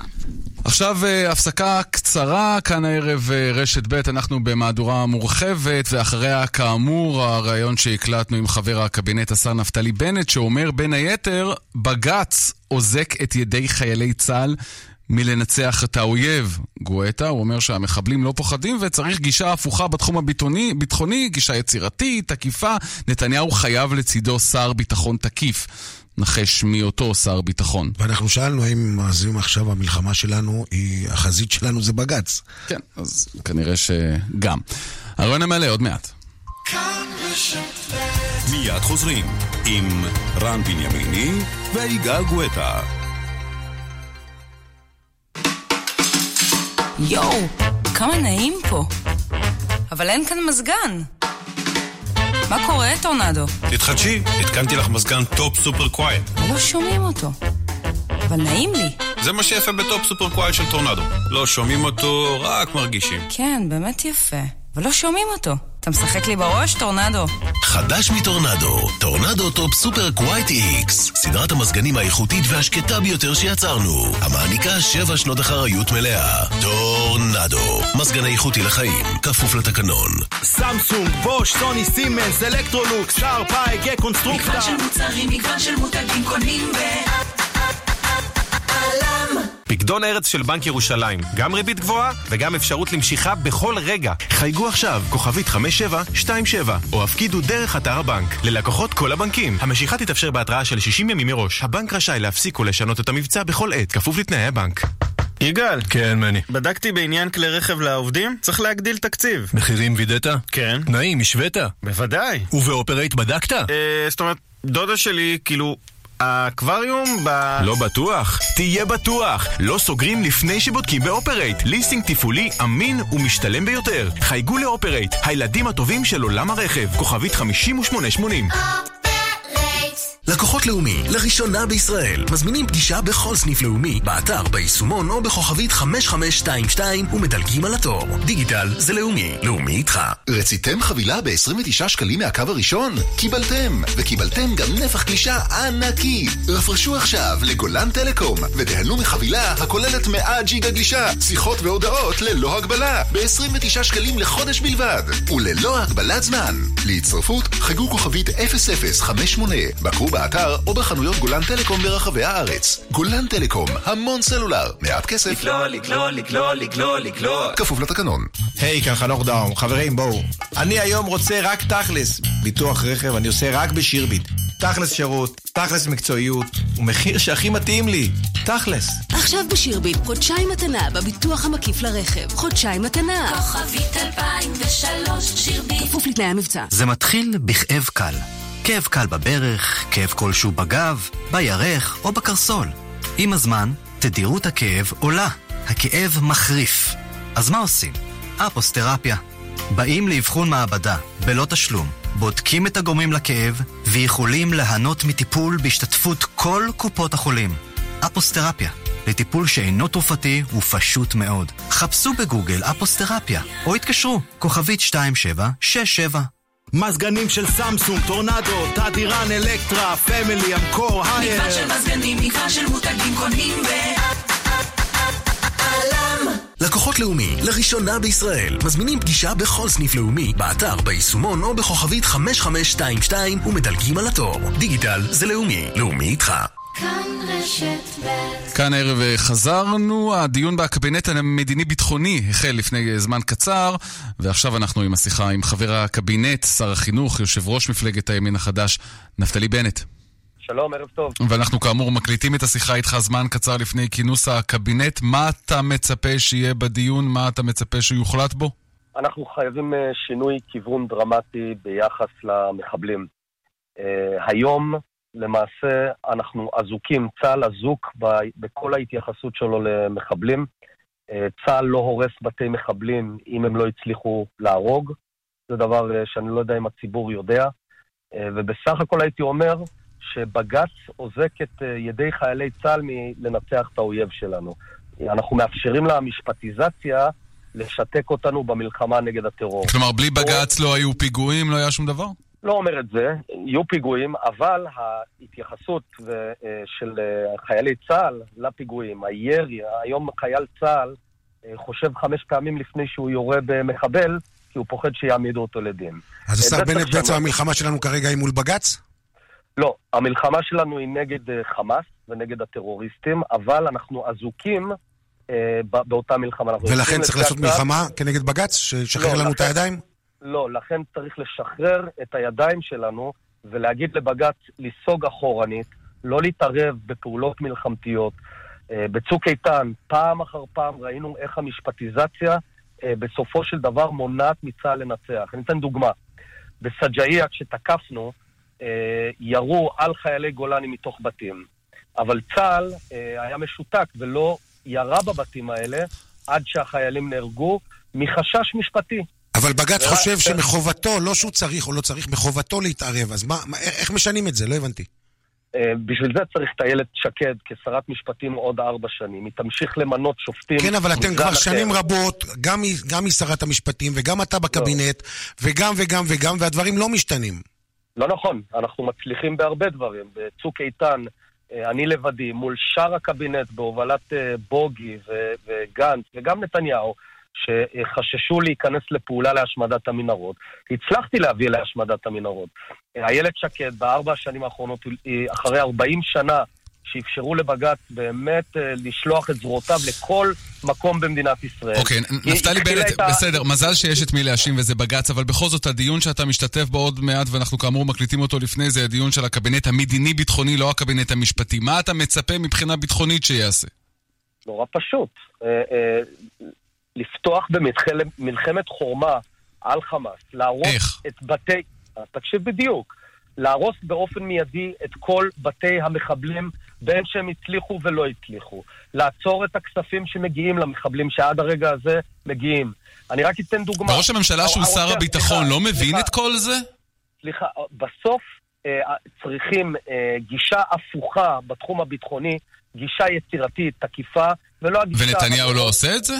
עכשיו אה, הפסקה קצרה, כאן הערב אה, רשת ב', אנחנו במהדורה מורחבת, ואחריה כאמור הריאיון שהקלטנו עם חבר הקבינט השר נפתלי בנט, שאומר בין היתר, בג"ץ אוזק את ידי חיילי צה"ל מלנצח את האויב. גואטה, הוא אומר שהמחבלים לא פוחדים וצריך גישה הפוכה בתחום הביטחוני, ביטחוני, גישה יצירתית, תקיפה. נתניהו חייב לצידו שר ביטחון תקיף. נחש מי אותו שר ביטחון. ואנחנו שאלנו האם מאזינים עכשיו המלחמה שלנו, היא, החזית שלנו זה בג"ץ. כן, אז כנראה שגם. הרעיון המלא עוד מעט. מיד חוזרים עם רן בנימיני ויגאל גואטה. יואו, כמה נעים פה. אבל אין כאן מזגן. מה קורה, טורנדו? תתחדשי, התקנתי לך מזגן Top Super Quiet. לא שומעים אותו. אבל נעים לי. זה מה שיפה ב Top Super Quiet של טורנדו. לא שומעים אותו, רק מרגישים. כן, באמת יפה. ולא שומעים אותו. אתה משחק לי בראש, טורנדו? חדש מטורנדו, טורנדו Top Super Quiet X. סדרת המזגנים האיכותית והשקטה ביותר שיצרנו. המעניקה שבע שנות אחריות מלאה. טורנדו, מזגן איכותי לחיים, כפוף לתקנון. סמסונג, בוש, סוני, סימנס, אלקטרולוקס, שר, פאי, קונסטרוקטה. מגוון של מוצרים, מגוון של מותגים קונים ב... פקדון ארץ של בנק ירושלים, גם ריבית גבוהה וגם אפשרות למשיכה בכל רגע. חייגו עכשיו, כוכבית 5727, או הפקידו דרך אתר הבנק. ללקוחות כל הבנקים. המשיכה תתאפשר בהתראה של 60 ימים מראש. הבנק רשאי להפסיק או לשנות את המבצע בכל עת, כפוף לתנאי הבנק. יגאל. כן, מני. בדקתי בעניין כלי רכב לעובדים, צריך להגדיל תקציב. מחירים וידאת? כן. תנאים, השווית? בוודאי. ובאופרייט בדקת? אה, זאת אומרת, דודה שלי, כאילו... האקווריום ב... לא בטוח? תהיה בטוח! לא סוגרים לפני שבודקים באופרייט. ליסינג תפעולי אמין ומשתלם ביותר. חייגו לאופרייט, הילדים הטובים של עולם הרכב. כוכבית 5880. לקוחות לאומי, לראשונה בישראל, מזמינים פגישה בכל סניף לאומי, באתר, ביישומון או בכוכבית 5522 ומדלגים על התור. דיגיטל זה לאומי, לאומי איתך. רציתם חבילה ב-29 שקלים מהקו הראשון? קיבלתם, וקיבלתם גם נפח גלישה ענקי. רפרשו עכשיו לגולן טלקום, ותיהנו מחבילה הכוללת 100 ג'יגה גלישה, שיחות והודעות ללא הגבלה, ב-29 שקלים לחודש בלבד, וללא הגבלת זמן. להצטרפות, חגו כוכבית 0058, בקרו באתר או בחנויות גולן טלקום ברחבי הארץ. גולן טלקום, המון סלולר, מעט כסף. לקלוע, לקלוע, לקלוע, לקלוע, לקלוע. כפוף לתקנון. היי, כאן חנוך דאום. חברים, בואו. אני היום רוצה רק תכלס. ביטוח רכב אני עושה רק בשירביט. תכלס שירות, תכלס מקצועיות, ומחיר שהכי מתאים לי. תכלס. עכשיו בשירביט, חודשיים מתנה בביטוח המקיף לרכב. חודשיים מתנה. כוכבית 2003 שירביט. כפוף לתנאי המבצע. זה מתחיל בכאב קל. כאב קל בברך, כאב כלשהו בגב, בירך או בקרסול. עם הזמן, תדירות הכאב עולה. הכאב מחריף. אז מה עושים? אפוסטרפיה. באים לאבחון מעבדה, בלא תשלום, בודקים את הגורמים לכאב, ויכולים ליהנות מטיפול בהשתתפות כל קופות החולים. אפוסטרפיה, לטיפול שאינו תרופתי ופשוט מאוד. חפשו בגוגל אפוסטרפיה, או התקשרו, כוכבית 2767. מזגנים של סמסונג, טורנדו, תדירן, אלקטרה, פמילי, אמקור, הייר. מגוון של מזגנים, מגוון של מותגים קונים ב... לקוחות לאומי, לראשונה בישראל, מזמינים פגישה בכל סניף לאומי, באתר, ביישומון או בכוכבית 5522 ומדלגים על התור. דיגיטל זה לאומי, לאומי איתך. כאן רשת ב' כאן הערב חזרנו, הדיון בקבינט המדיני-ביטחוני החל לפני זמן קצר, ועכשיו אנחנו עם השיחה עם חבר הקבינט, שר החינוך, יושב ראש מפלגת הימין החדש, נפתלי בנט. שלום, ערב טוב. ואנחנו כאמור מקליטים את השיחה איתך זמן קצר לפני כינוס הקבינט. מה אתה מצפה שיהיה בדיון? מה אתה מצפה שיוחלט בו? אנחנו חייבים אה, שינוי כיוון דרמטי ביחס למחבלים. אה, היום למעשה אנחנו אזוקים, צה"ל אזוק ב- בכל ההתייחסות שלו למחבלים. אה, צה"ל לא הורס בתי מחבלים אם הם לא הצליחו להרוג. זה דבר אה, שאני לא יודע אם הציבור יודע. אה, ובסך הכל הייתי אומר שבג"ץ אוזק את ידי חיילי צה"ל מלנצח את האויב שלנו. אנחנו מאפשרים למשפטיזציה לשתק אותנו במלחמה נגד הטרור. כלומר, בלי בג"ץ לא היו פיגועים, לא היה שום דבר? לא אומר את זה, יהיו פיגועים, אבל ההתייחסות אה, של אה, חיילי צה"ל לפיגועים, הירי, היום חייל צה"ל אה, חושב חמש פעמים לפני שהוא יורה במחבל, כי הוא פוחד שיעמידו אותו לדין. אז השר בנט, בעצם לשנות. המלחמה שלנו כרגע היא מול בג"ץ? לא, המלחמה שלנו היא נגד חמאס ונגד הטרוריסטים, אבל אנחנו אזוקים אה, באותה מלחמה. ולכן צריך לעשות. מלחמה כנגד בג"ץ? שישחרר לא, לנו את לכן- הידיים? לא, לכן צריך לשחרר את הידיים שלנו ולהגיד לבג"ץ לסוג אחורנית, לא להתערב בפעולות מלחמתיות. אה, בצוק איתן, פעם אחר פעם ראינו איך המשפטיזציה אה, בסופו של דבר מונעת מצה"ל לנצח. אני אתן דוגמה. בסג'אעיה, כשתקפנו, אה, ירו על חיילי גולני מתוך בתים. אבל צה"ל היה משותק ולא ירה בבתים האלה עד שהחיילים נהרגו מחשש משפטי. אבל בג"ץ חושב שמחובתו, לא שהוא צריך או לא צריך, מחובתו להתערב. אז מה, מה- איך משנים את זה? לא הבנתי. אה, בשביל זה צריך את איילת שקד כשרת משפטים עוד ארבע שנים. היא תמשיך למנות שופטים. כן, אבל אתם כבר. שנים רבות, גם גם היא שרת המשפטים וגם אתה בקבינט, וגם וגם וגם, והדברים לא משתנים. לא נכון, אנחנו מצליחים בהרבה דברים. בצוק איתן, אה, אני לבדי, מול שאר הקבינט בהובלת אה, בוגי וגנץ, וגם נתניהו, שחששו להיכנס לפעולה להשמדת המנהרות, הצלחתי להביא להשמדת המנהרות. אה, איילת שקד, בארבע השנים האחרונות, אחרי 40 שנה שאפשרו לבג"ץ באמת אה, לשלוח את זרועותיו לכל מקום במדינת ישראל. אוקיי, היא נפתלי בנט, ה- בסדר, מזל שיש את מי להאשים וזה בג"ץ, אבל בכל זאת הדיון שאתה משתתף בו עוד מעט, ואנחנו כאמור מקליטים אותו לפני, זה הדיון של הקבינט המדיני-ביטחוני, לא הקבינט המשפטי. מה אתה מצפה מבחינה ביטחונית שיעשה? נורא פשוט. לפתוח במלחמת חורמה על חמאס, להרוס איך? את בתי... תקשיב בדיוק. להרוס באופן מיידי את כל בתי המחבלים, בין שהם הצליחו ולא הצליחו. לעצור את הכספים שמגיעים למחבלים, שעד הרגע הזה מגיעים. אני רק אתן דוגמה. וראש הממשלה שהוא שר הביטחון לא מבין את כל זה? סליחה, בסוף אה, צריכים אה, גישה הפוכה בתחום הביטחוני, גישה יצירתית, תקיפה, ולא הגישה... ונתניהו לא עושה את זה?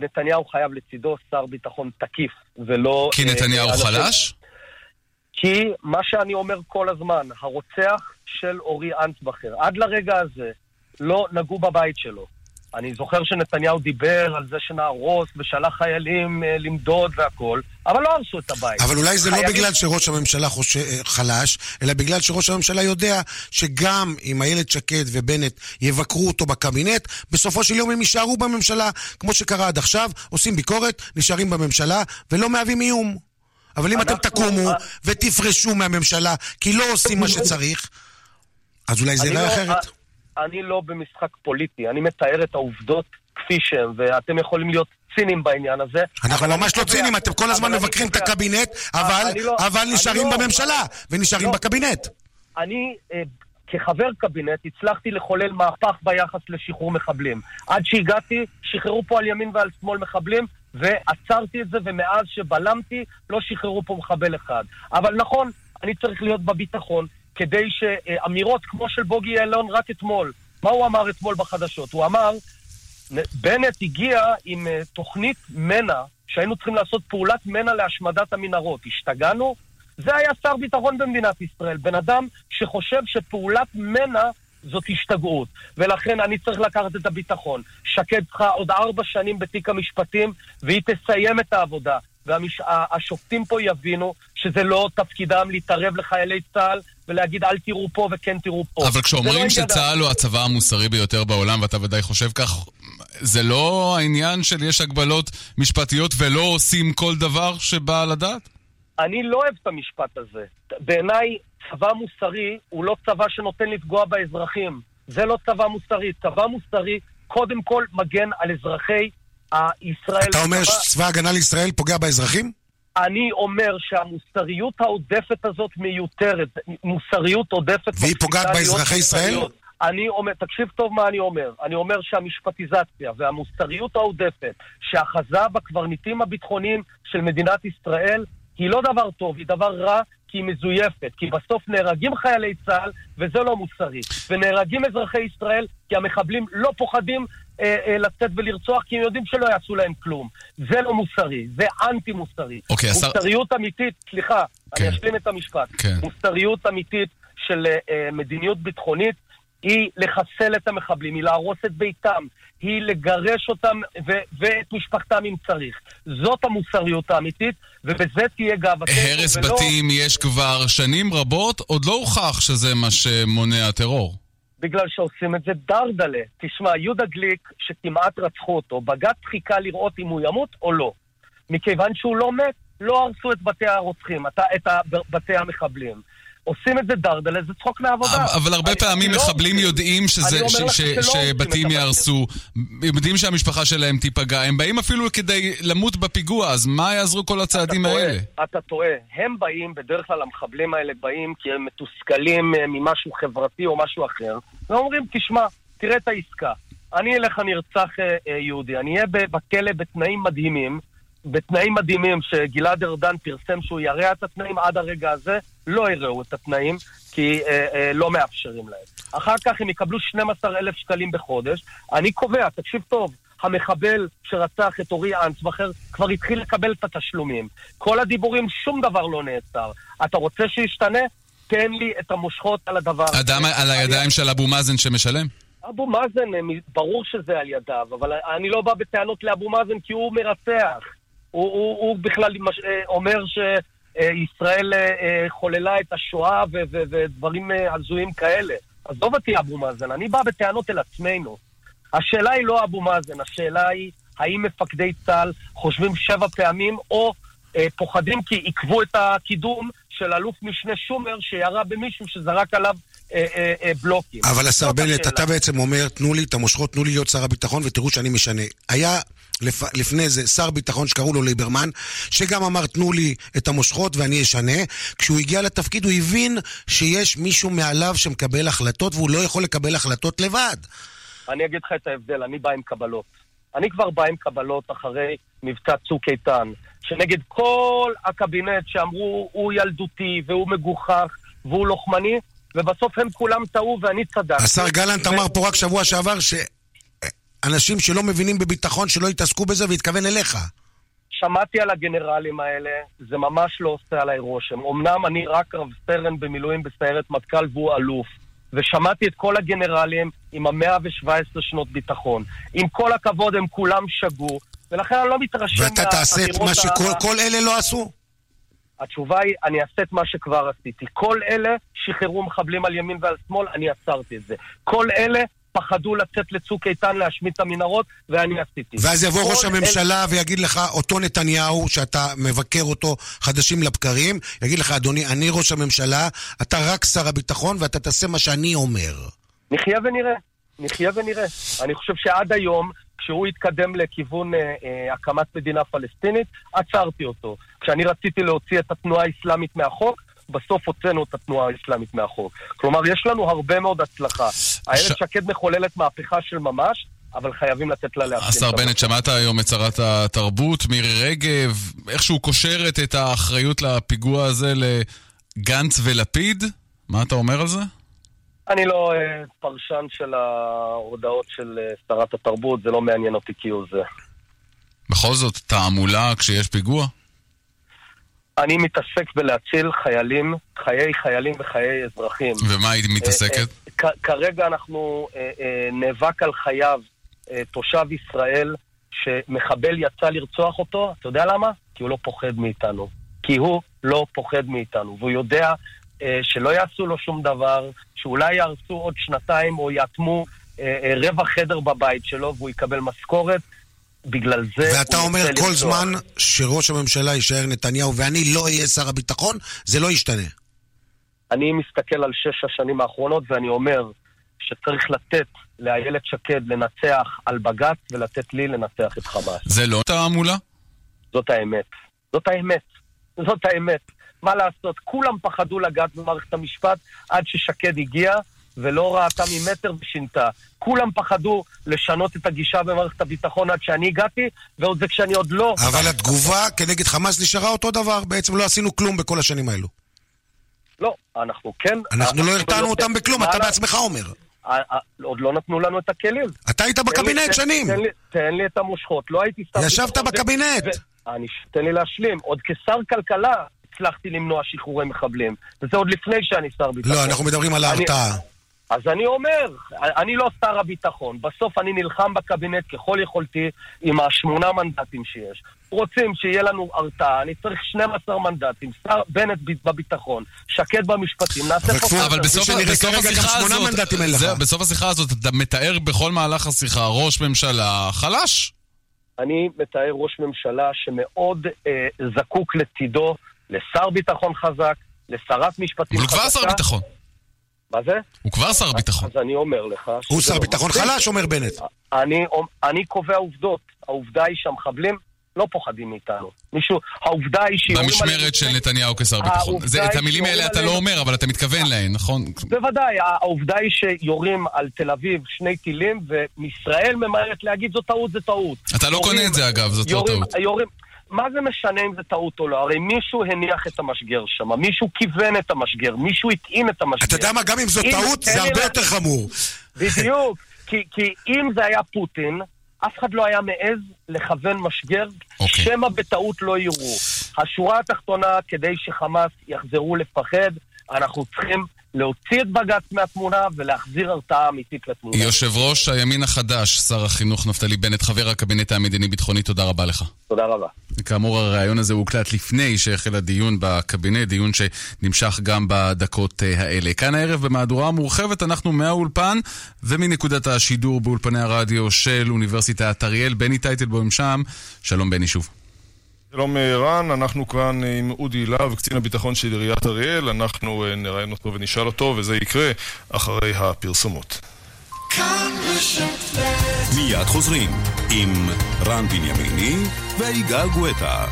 נתניהו חייב לצידו שר ביטחון תקיף, ולא... כי אה, נתניהו אנשים- חלש? כי מה שאני אומר כל הזמן, הרוצח של אורי אנסבכר, עד לרגע הזה לא נגעו בבית שלו. אני זוכר שנתניהו דיבר על זה שנהרוס ושלח חיילים אה, למדוד והכול, אבל לא הרסו את הבית. אבל אולי זה לא חיילים- בגלל שראש הממשלה חושב, חלש, אלא בגלל שראש הממשלה יודע שגם אם איילת שקד ובנט יבקרו אותו בקבינט, בסופו של יום הם יישארו בממשלה, כמו שקרה עד עכשיו, עושים ביקורת, נשארים בממשלה, ולא מהווים איום. אבל אם אתם תקומו ותפרשו מהממשלה כי לא עושים מה שצריך, אז אולי זה אני ייראה לא- אחרת. אני לא במשחק פוליטי, אני מתאר את העובדות כפי שהן, ואתם יכולים להיות ציניים בעניין הזה. אנחנו ממש לא ציניים, אתם כל הזמן מבקרים את הקבינט, אבל לא- אבל אני נשארים לא- בממשלה, ונשארים לא. בקבינט. אני, אה, כחבר קבינט, הצלחתי לחולל מהפך ביחס לשחרור מחבלים. עד שהגעתי, שחררו פה על ימין ועל שמאל מחבלים, ועצרתי את זה, ומאז שבלמתי, לא שחררו פה מחבל אחד. אבל נכון, אני צריך להיות בביטחון, כדי שאמירות כמו של בוגי יעלון רק אתמול, מה הוא אמר אתמול בחדשות? הוא אמר, בנט הגיע עם אה, תוכנית מנע, שהיינו צריכים לעשות פעולת מנע להשמדת המנהרות. השתגענו? זה היה שר ביטחון במדינת ישראל. בן אדם שחושב שפעולת מנע זאת השתגעות. ולכן אני צריך לקחת את הביטחון. שקד צריכה עוד ארבע שנים בתיק המשפטים, והיא תסיים את העבודה. והשופטים פה יבינו שזה לא תפקידם להתערב לחיילי צה"ל ולהגיד אל תראו פה וכן תראו פה. אבל לא כשאומרים עניינם. שצה"ל הוא הצבא המוסרי ביותר בעולם, ואתה ודאי חושב כך, זה לא העניין של יש הגבלות משפטיות ולא עושים כל דבר שבא על הדעת? אני לא אוהב את המשפט הזה. בעיניי, צבא מוסרי הוא לא צבא שנותן לפגוע באזרחים. זה לא צבא מוסרי. צבא מוסרי, קודם כל, מגן על אזרחי ישראל. אתה אומר צבא- שצבא ההגנה לישראל פוגע באזרחים? אני אומר שהמוסריות העודפת הזאת מיותרת. מוסריות עודפת... והיא פוגעת באזרחי ישראל? אני אומר, תקשיב טוב מה אני אומר. אני אומר שהמשפטיזציה והמוסריות העודפת שאחזה בקברניטים הביטחוניים של מדינת ישראל היא לא דבר טוב, היא דבר רע, כי היא מזויפת. כי בסוף נהרגים חיילי צה"ל, וזה לא מוסרי. ונהרגים אזרחי ישראל, כי המחבלים לא פוחדים לצאת ולרצוח, כי הם יודעים שלא יעשו להם כלום. זה לא מוסרי, זה אנטי מוסרי. אוקיי, השר- מוסריות אמיתית, סליחה, כן. אני אשלים את המשפט. כן. מוסריות אמיתית של אה, אה, מדיניות ביטחונית היא לחסל את המחבלים, היא להרוס את ביתם, היא לגרש אותם ו- ואת משפחתם אם צריך. זאת המוסריות האמיתית, ובזה תהיה גאוותנו. הרס ולא- בתים יש כבר שנים רבות, עוד לא הוכח שזה מה שמונע טרור. בגלל שעושים את זה דרדלה. תשמע, יהודה גליק, שכמעט רצחו אותו, בג"ץ חיכה לראות אם הוא ימות או לא. מכיוון שהוא לא מת, לא הרסו את בתי הרוצחים, את, את בתי המחבלים. עושים את זה דרדלה, זה צחוק מהעבודה. אבל הרבה פעמים לא מחבלים. יודעים שבתים ייהרסו, יודעים שהמשפחה שלהם תיפגע, הם באים אפילו כדי למות בפיגוע, אז מה יעזרו כל הצעדים האלה? אתה טועה. הם באים, בדרך כלל המחבלים האלה באים כי הם מתוסכלים אה, ממשהו חברתי או משהו אחר, ואומרים, תשמע, תראה את העסקה. אני אלך, אני ארצח אה, אה, יהודי, אני אהיה בכלא בתנאים מדהימים, בתנאים מדהימים שגלעד ארדן פרסם שהוא ירע את התנאים עד הרגע הזה, לא יראו את התנאים, כי אה, אה, לא מאפשרים להם. אחר כך הם יקבלו 12,000 שקלים בחודש. אני קובע, תקשיב טוב, המחבל שרצח את אורי אנסבכר כבר התחיל לקבל את התשלומים. כל הדיבורים, שום דבר לא נעצר. אתה רוצה שישתנה? תן לי את המושכות על הדבר הזה. אדם על הידיים של אבו מאזן שמשלם? אבו מאזן, אה, ברור שזה על ידיו, אבל אני לא בא בטענות לאבו מאזן כי הוא מרצח. הוא, הוא, הוא בכלל אה, אומר שישראל אה, חוללה את השואה ו- ו- ודברים אה, הזויים כאלה. עזוב אותי אבו מאזן, אני בא בטענות אל עצמנו. השאלה היא לא אבו מאזן, השאלה היא האם מפקדי צה"ל חושבים שבע פעמים או אה, פוחדים כי עיכבו את הקידום של אלוף משנה שומר שירה במישהו שזרק עליו אה, אה, אה, בלוקים. אבל השר בנט. אתה בעצם אומר, תנו לי את המושכות, תנו לי להיות שר הביטחון ותראו שאני משנה. היה לפ... לפני זה שר ביטחון שקראו לו ליברמן, שגם אמר, תנו לי את המושכות ואני אשנה. כשהוא הגיע לתפקיד הוא הבין שיש מישהו מעליו שמקבל החלטות והוא לא יכול לקבל החלטות לבד. אני אגיד לך את ההבדל, אני בא עם קבלות. אני כבר בא עם קבלות אחרי מבצע צוק איתן, שנגד כל הקבינט שאמרו, הוא ילדותי והוא מגוחך, והוא לוחמני, ובסוף הם כולם טעו ואני צדקתי. השר גלנט אמר פה רק שבוע שעבר שאנשים שלא מבינים בביטחון שלא יתעסקו בזה והתכוון אליך. שמעתי על הגנרלים האלה, זה ממש לא עושה עליי רושם. אמנם אני רק רב סרן במילואים בסיירת מטכ"ל והוא אלוף. ושמעתי את כל הגנרלים עם המאה ושבע עשרה שנות ביטחון. עם כל הכבוד, הם כולם שגו, ולכן אני לא מתרשם ואתה תעשה את מה ה- שכל כל אלה לא עשו? התשובה היא, אני אעשה את מה שכבר עשיתי. כל אלה שחררו מחבלים על ימין ועל שמאל, אני עצרתי את זה. כל אלה פחדו לצאת לצוק איתן להשמיד את המנהרות, ואני עשיתי. ואז יבוא ראש הממשלה ויגיד לך, אותו נתניהו, שאתה מבקר אותו חדשים לבקרים, יגיד לך, אדוני, אני ראש הממשלה, אתה רק שר הביטחון ואתה תעשה מה שאני אומר. נחיה ונראה, נחיה ונראה. אני חושב שעד היום, כשהוא התקדם לכיוון אה, אה, הקמת מדינה פלסטינית, עצרתי אותו. כשאני רציתי להוציא את התנועה האסלאמית מהחוק, בסוף הוצאנו את התנועה האסלאמית מהחוק. כלומר, יש לנו הרבה מאוד הצלחה. איילת שקד מחוללת מהפכה של ממש, אבל חייבים לתת לה להשלים. השר בנט, שמעת היום את שרת התרבות, מירי רגב, איכשהו קושרת את האחריות לפיגוע הזה לגנץ ולפיד? מה אתה אומר על זה? אני לא אה, פרשן של ההודעות של אה, שרת התרבות, זה לא מעניין אותי כהוא זה. בכל זאת, תעמולה כשיש פיגוע? אני מתעסק בלהציל חיילים, חיי חיילים וחיי אזרחים. ומה מתעסקת? אה, אה, כ- כרגע אנחנו אה, אה, נאבק על חייו אה, תושב ישראל שמחבל יצא לרצוח אותו, אתה יודע למה? כי הוא לא פוחד מאיתנו. כי הוא לא פוחד מאיתנו, והוא יודע אה, שלא יעשו לו שום דבר, שאולי יהרסו עוד שנתיים או יאטמו אה, אה, רבע חדר בבית שלו והוא יקבל משכורת. בגלל זה ואתה אומר כל. זמן שראש הממשלה יישאר נתניהו ואני לא אהיה שר הביטחון, זה לא ישתנה. אני מסתכל על שש השנים האחרונות ואני אומר שצריך לתת לאיילת שקד לנצח על בג"ץ ולתת לי לנצח את חמאס. זה לא תעמולה? זאת האמת. זאת האמת. זאת האמת. מה לעשות? כולם פחדו לגעת במערכת המשפט עד ששקד הגיע ולא ראתה ממטר ושינתה. כולם פחדו לשנות את הגישה במערכת הביטחון עד שאני הגעתי, ועוד זה כשאני עוד לא... אבל התגובה כנגד חמאס נשארה אותו דבר, בעצם לא עשינו כלום בכל השנים האלו. לא, אנחנו כן... אנחנו לא הרתענו יותר- אותם בכלום, אתה בעצמך אומר. עוד לא נתנו לנו את הכלים. אתה היית בקבינט שנים. תן לי- תן לי את המושכות, לא הייתי שר... ישבת בקבינט. אני, תן לי להשלים. עוד כשר כלכלה הצלחתי למנוע שחרורי מחבלים. וזה עוד לפני שאני שר ביטחון. לא, אנחנו מדברים על אני- ההרתעה. אז אני אומר, אני לא שר הביטחון. בסוף אני נלחם בקבינט ככל יכולתי עם השמונה מנדטים שיש. רוצים שיהיה לנו הרתעה, אני צריך 12 מנדטים, שר בנט בביטחון, שקד במשפטים, נעשה פה... אבל בסוף, בסוף השיחה הזאת, זהו, בסוף השיחה הזאת אתה מתאר בכל מהלך השיחה ראש ממשלה חלש. אני מתאר ראש ממשלה שמאוד אה, זקוק לצידו לשר ביטחון חזק, לשרת משפטים אבל הוא חזקה. כבר שר ביטחון. מה זה? הוא כבר שר ביטחון. אז אני אומר לך... הוא שר לא ביטחון. חלש, אומר בנט. אני, אני קובע עובדות. העובדה היא שהמחבלים לא פוחדים מאיתנו. מישהו, העובדה היא שיורים במשמרת של נתניהו כשר ביטחון. זה- את המילים האלה אתה לא אומר, אבל אתה מתכוון להן, נכון? בוודאי, העובדה היא שיורים על תל אביב שני טילים, ומישראל ממהרת להגיד זו טעות, זה טעות. אתה לא קונה את זה אגב, זאת לא טעות. מה זה משנה אם זה טעות או לא? הרי מישהו הניח את המשגר שם, מישהו כיוון את המשגר, מישהו הטעין את המשגר. אתה יודע מה, גם אם זו טעות, זה הרבה יותר חמור. בדיוק, כי, כי אם זה היה פוטין, אף אחד לא היה מעז לכוון משגר, אוקיי. שמא בטעות לא יראו. השורה התחתונה, כדי שחמאס יחזרו לפחד, אנחנו צריכים להוציא את בג"ץ מהתמונה ולהחזיר הרתעה אמיתית לתמונה. יושב ראש הימין החדש, שר החינוך נפתלי בנט, חבר הקבינט המדיני-ביטחוני, תודה רבה לך. תודה רבה. כאמור, הריאיון הזה הוקלט לפני שהחל הדיון בקבינט, דיון שנמשך גם בדקות אה, האלה. כאן הערב במהדורה המורחבת אנחנו מהאולפן ומנקודת השידור באולפני הרדיו של אוניברסיטת אריאל. בני טייטלבוים שם, שלום בני שוב. שלום אה, רן, אנחנו כאן אה, עם אודי להב, קצין הביטחון של עיריית אריאל, אנחנו אה, נראיין אותו ונשאל אותו, וזה יקרה אחרי הפרסומות. מיד חוזרים עם רן בנימיני ויגאל גואטה.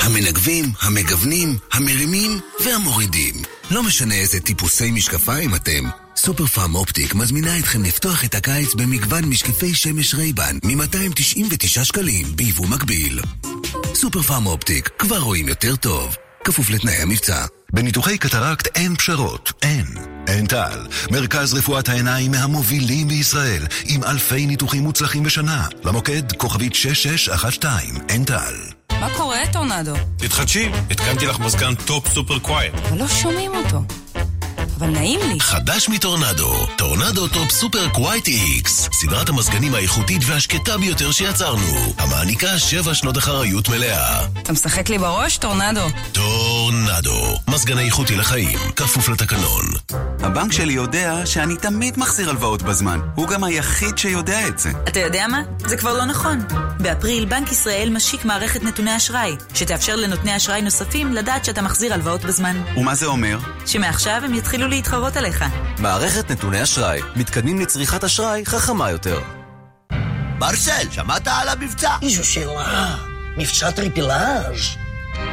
המנגבים, המגוונים, המרימים והמורידים. לא משנה איזה טיפוסי משקפיים אתם. סופר פארם אופטיק מזמינה אתכם לפתוח את הקיץ במגוון משקפי שמש רייבן מ-299 שקלים ביבוא מקביל. סופר פארם אופטיק, כבר רואים יותר טוב. כפוף לתנאי המבצע. בניתוחי קטרקט אין פשרות, אין. עין טל, מרכז רפואת העיניים מהמובילים בישראל, עם אלפי ניתוחים מוצלחים בשנה. למוקד כוכבית 6612, עין טל. מה קורה, טורנדו? תתחדשי, התקנתי לך מזגן Top Super Quiet. אבל לא שומעים אותו. אבל נעים לי. חדש מטורנדו, טורנדו Top Super Quiet X, סדרת המזגנים האיכותית והשקטה ביותר שיצרנו, המעניקה 7 שנות אחריות מלאה. אתה משחק לי בראש, טורנדו? טורנדו, מזגן איכותי לחיים, כפוף לתקנון. הבנק שלי יודע שאני תמיד מחזיר הלוואות בזמן. הוא גם היחיד שיודע את זה. אתה יודע מה? זה כבר לא נכון. באפריל בנק ישראל משיק מערכת נתוני אשראי, שתאפשר לנותני אשראי נוספים לדעת שאתה מחזיר הלוואות בזמן. ומה זה אומר? שמעכשיו הם יתחילו להתחרות עליך. מערכת נתוני אשראי. מתקדמים לצריכת אשראי חכמה יותר. מרסל, שמעת על המבצע? איזו שאלה. מבצע טריפלאז'.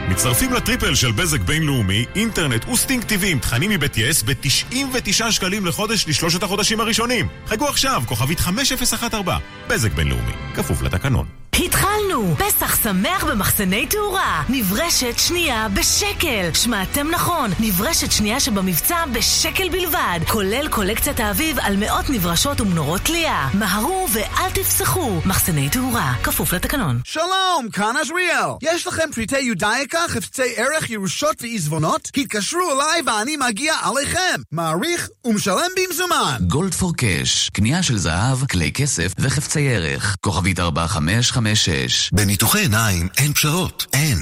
מצטרפים ל triple של בזק בינלאומי, אינטרנט ו Sting TV עם תכנים מבית יס ב-99 שקלים לחודש לשלושת החודשים הראשונים. חייגו עכשיו, כוכבית 5014, בזק בינלאומי, כפוף לתקנון. התחלנו! פסח שמח במחסני תאורה! נברשת שנייה בשקל! שמעתם נכון, נברשת שנייה שבמבצע בשקל בלבד, כולל קולקציית האביב על מאות נברשות ומנורות תלייה. מהרו ואל תפסחו! מחסני תאורה, כפוף לתקנון. שלום, כאן עזריאל. יש לכם פריטי יודאיקה, חפצי ערך, ירושות ועיזבונות? התקשרו אליי ואני מגיע עליכם. מעריך ומשלם במזומן. גולד פור קאש, קנייה של זהב, כלי כסף וחפצי ערך. כוכבית 4556 בניתוחי עיניים אין פשרות, אין.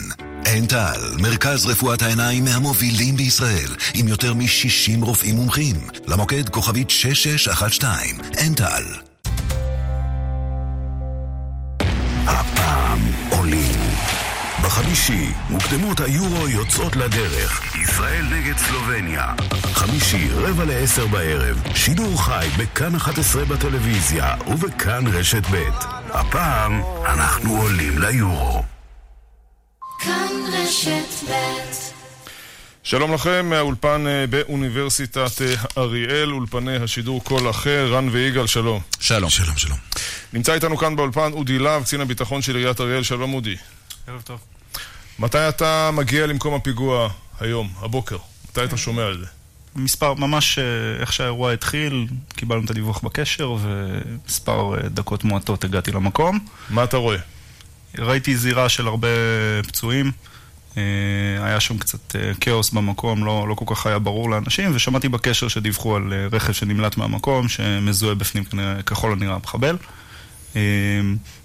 אין טל, מרכז רפואת העיניים מהמובילים בישראל, עם יותר מ-60 רופאים מומחים. למוקד כוכבית 6612, אין טל. הפעם עולים. בחמישי, מוקדמות היורו יוצאות לדרך. ישראל נגד סלובניה. חמישי, רבע לעשר בערב. שידור חי בכאן 11 בטלוויזיה ובכאן רשת ב'. הפעם אנחנו עולים ליורו. כאן רשת ב' שלום לכם מהאולפן אה, באוניברסיטת אה, אריאל, אולפני השידור קול אחר, רן ויגאל, שלום. שלום. שלום, שלום. נמצא איתנו כאן באולפן אודי להב, קצין הביטחון של עיריית אריאל, שלום אודי. ערב טוב. מתי אתה מגיע למקום הפיגוע היום, הבוקר? מתי אתה שומע על זה? מספר, ממש אה, איך שהאירוע התחיל, קיבלנו את הדיווח בקשר, ומספר אה, דקות מועטות הגעתי למקום. מה אתה רואה? ראיתי זירה של הרבה פצועים. אה, היה שם קצת כאוס במקום, לא, לא כל כך היה ברור לאנשים, ושמעתי בקשר שדיווחו על רכב שנמלט מהמקום, שמזוהה בפנים ככל הנראה המחבל.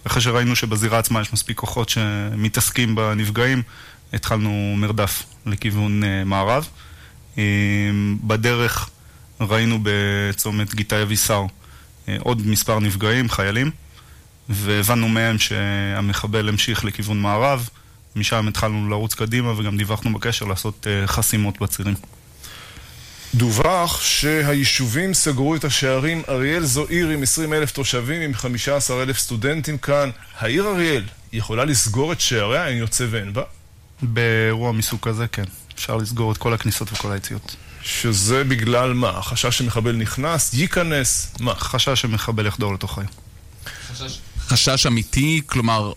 אחרי שראינו שבזירה עצמה יש מספיק כוחות שמתעסקים בנפגעים, התחלנו מרדף לכיוון מערב. בדרך ראינו בצומת גיטאי אבישר עוד מספר נפגעים, חיילים, והבנו מהם שהמחבל המשיך לכיוון מערב, משם התחלנו לרוץ קדימה וגם דיווחנו בקשר לעשות חסימות בצירים. דווח שהיישובים סגרו את השערים. אריאל זו עיר עם 20 אלף תושבים, עם 15 אלף סטודנטים כאן. העיר אריאל יכולה לסגור את שעריה, אין יוצא ואין בה? באירוע מסוג כזה, כן. אפשר לסגור את כל הכניסות וכל היציאות. שזה בגלל מה? חשש שמחבל נכנס, ייכנס, מה? חשש שמחבל יחדור לתוך העיר. חשש, חשש אמיתי, כלומר,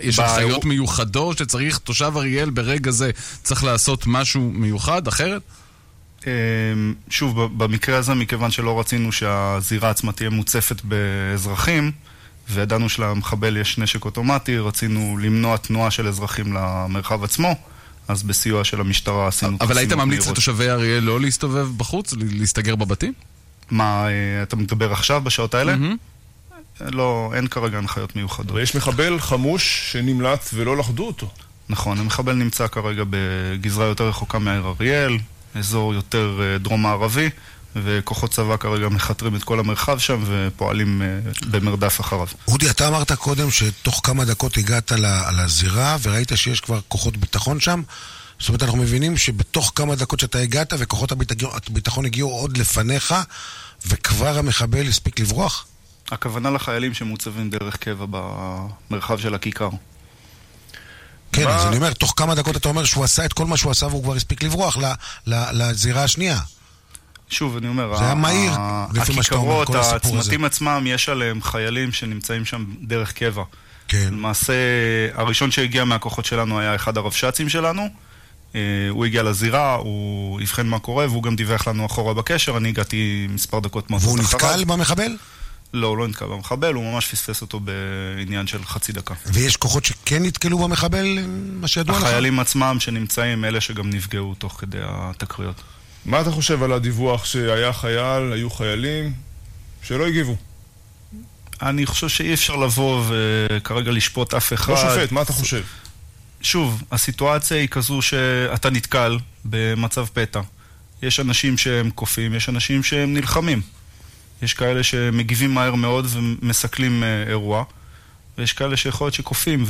יש הנחיות מיוחדות שצריך, תושב אריאל ברגע זה צריך לעשות משהו מיוחד, אחרת? שוב, במקרה הזה, מכיוון שלא רצינו שהזירה עצמה תהיה מוצפת באזרחים, וידענו שלמחבל יש נשק אוטומטי, רצינו למנוע תנועה של אזרחים למרחב עצמו. אז בסיוע של המשטרה עשינו... אבל היית ממליץ לתושבי אריאל לא להסתובב בחוץ? להסתגר בבתים? מה, אתה מדבר עכשיו, בשעות האלה? לא, אין כרגע הנחיות מיוחדות. אבל יש מחבל חמוש שנמלט ולא לכדו אותו. נכון, המחבל נמצא כרגע בגזרה יותר רחוקה מהעיר אריאל, אזור יותר דרום-מערבי, וכוחות צבא כרגע מכתרים את כל המרחב שם ופועלים במרדף אחריו. אודי, אתה אמרת קודם שתוך כמה דקות הגעת לזירה וראית שיש כבר כוחות ביטחון שם? זאת אומרת, אנחנו מבינים שבתוך כמה דקות שאתה הגעת וכוחות הביטחון הגיעו עוד לפניך וכבר המחבל הספיק לברוח? הכוונה לחיילים שמוצבים דרך קבע במרחב של הכיכר. כן, אז אני אומר, תוך כמה דקות אתה אומר שהוא עשה את כל מה שהוא עשה והוא כבר הספיק לברוח לזירה השנייה. שוב, אני אומר, זה היה מהיר, לפי מה שאתה אומר, כל הסיפור הזה. הצמתים עצמם, יש עליהם חיילים שנמצאים שם דרך קבע. כן. למעשה, הראשון שהגיע מהכוחות שלנו היה אחד הרבש"צים שלנו, אה, הוא הגיע לזירה, הוא אבחן מה קורה, והוא גם דיווח לנו אחורה בקשר, אני הגעתי מספר דקות מהצד והוא נתקל במחבל? לא, הוא לא נתקל במחבל, הוא ממש פספס אותו בעניין של חצי דקה. ויש כוחות שכן נתקלו במחבל, מה שידוע לך? החיילים עצמם שנמצאים, אלה שגם נפגעו תוך כדי התקריות. מה אתה חושב על הדיווח שהיה חייל, היו חיילים, שלא הגיבו? אני חושב שאי אפשר לבוא וכרגע לשפוט אף אחד. לא שופט, מה אתה חושב? שוב, הסיטואציה היא כזו שאתה נתקל במצב פתע. יש אנשים שהם קופים, יש אנשים שהם נלחמים. יש כאלה שמגיבים מהר מאוד ומסכלים אה, אירוע, ויש כאלה שיכול להיות שקופים,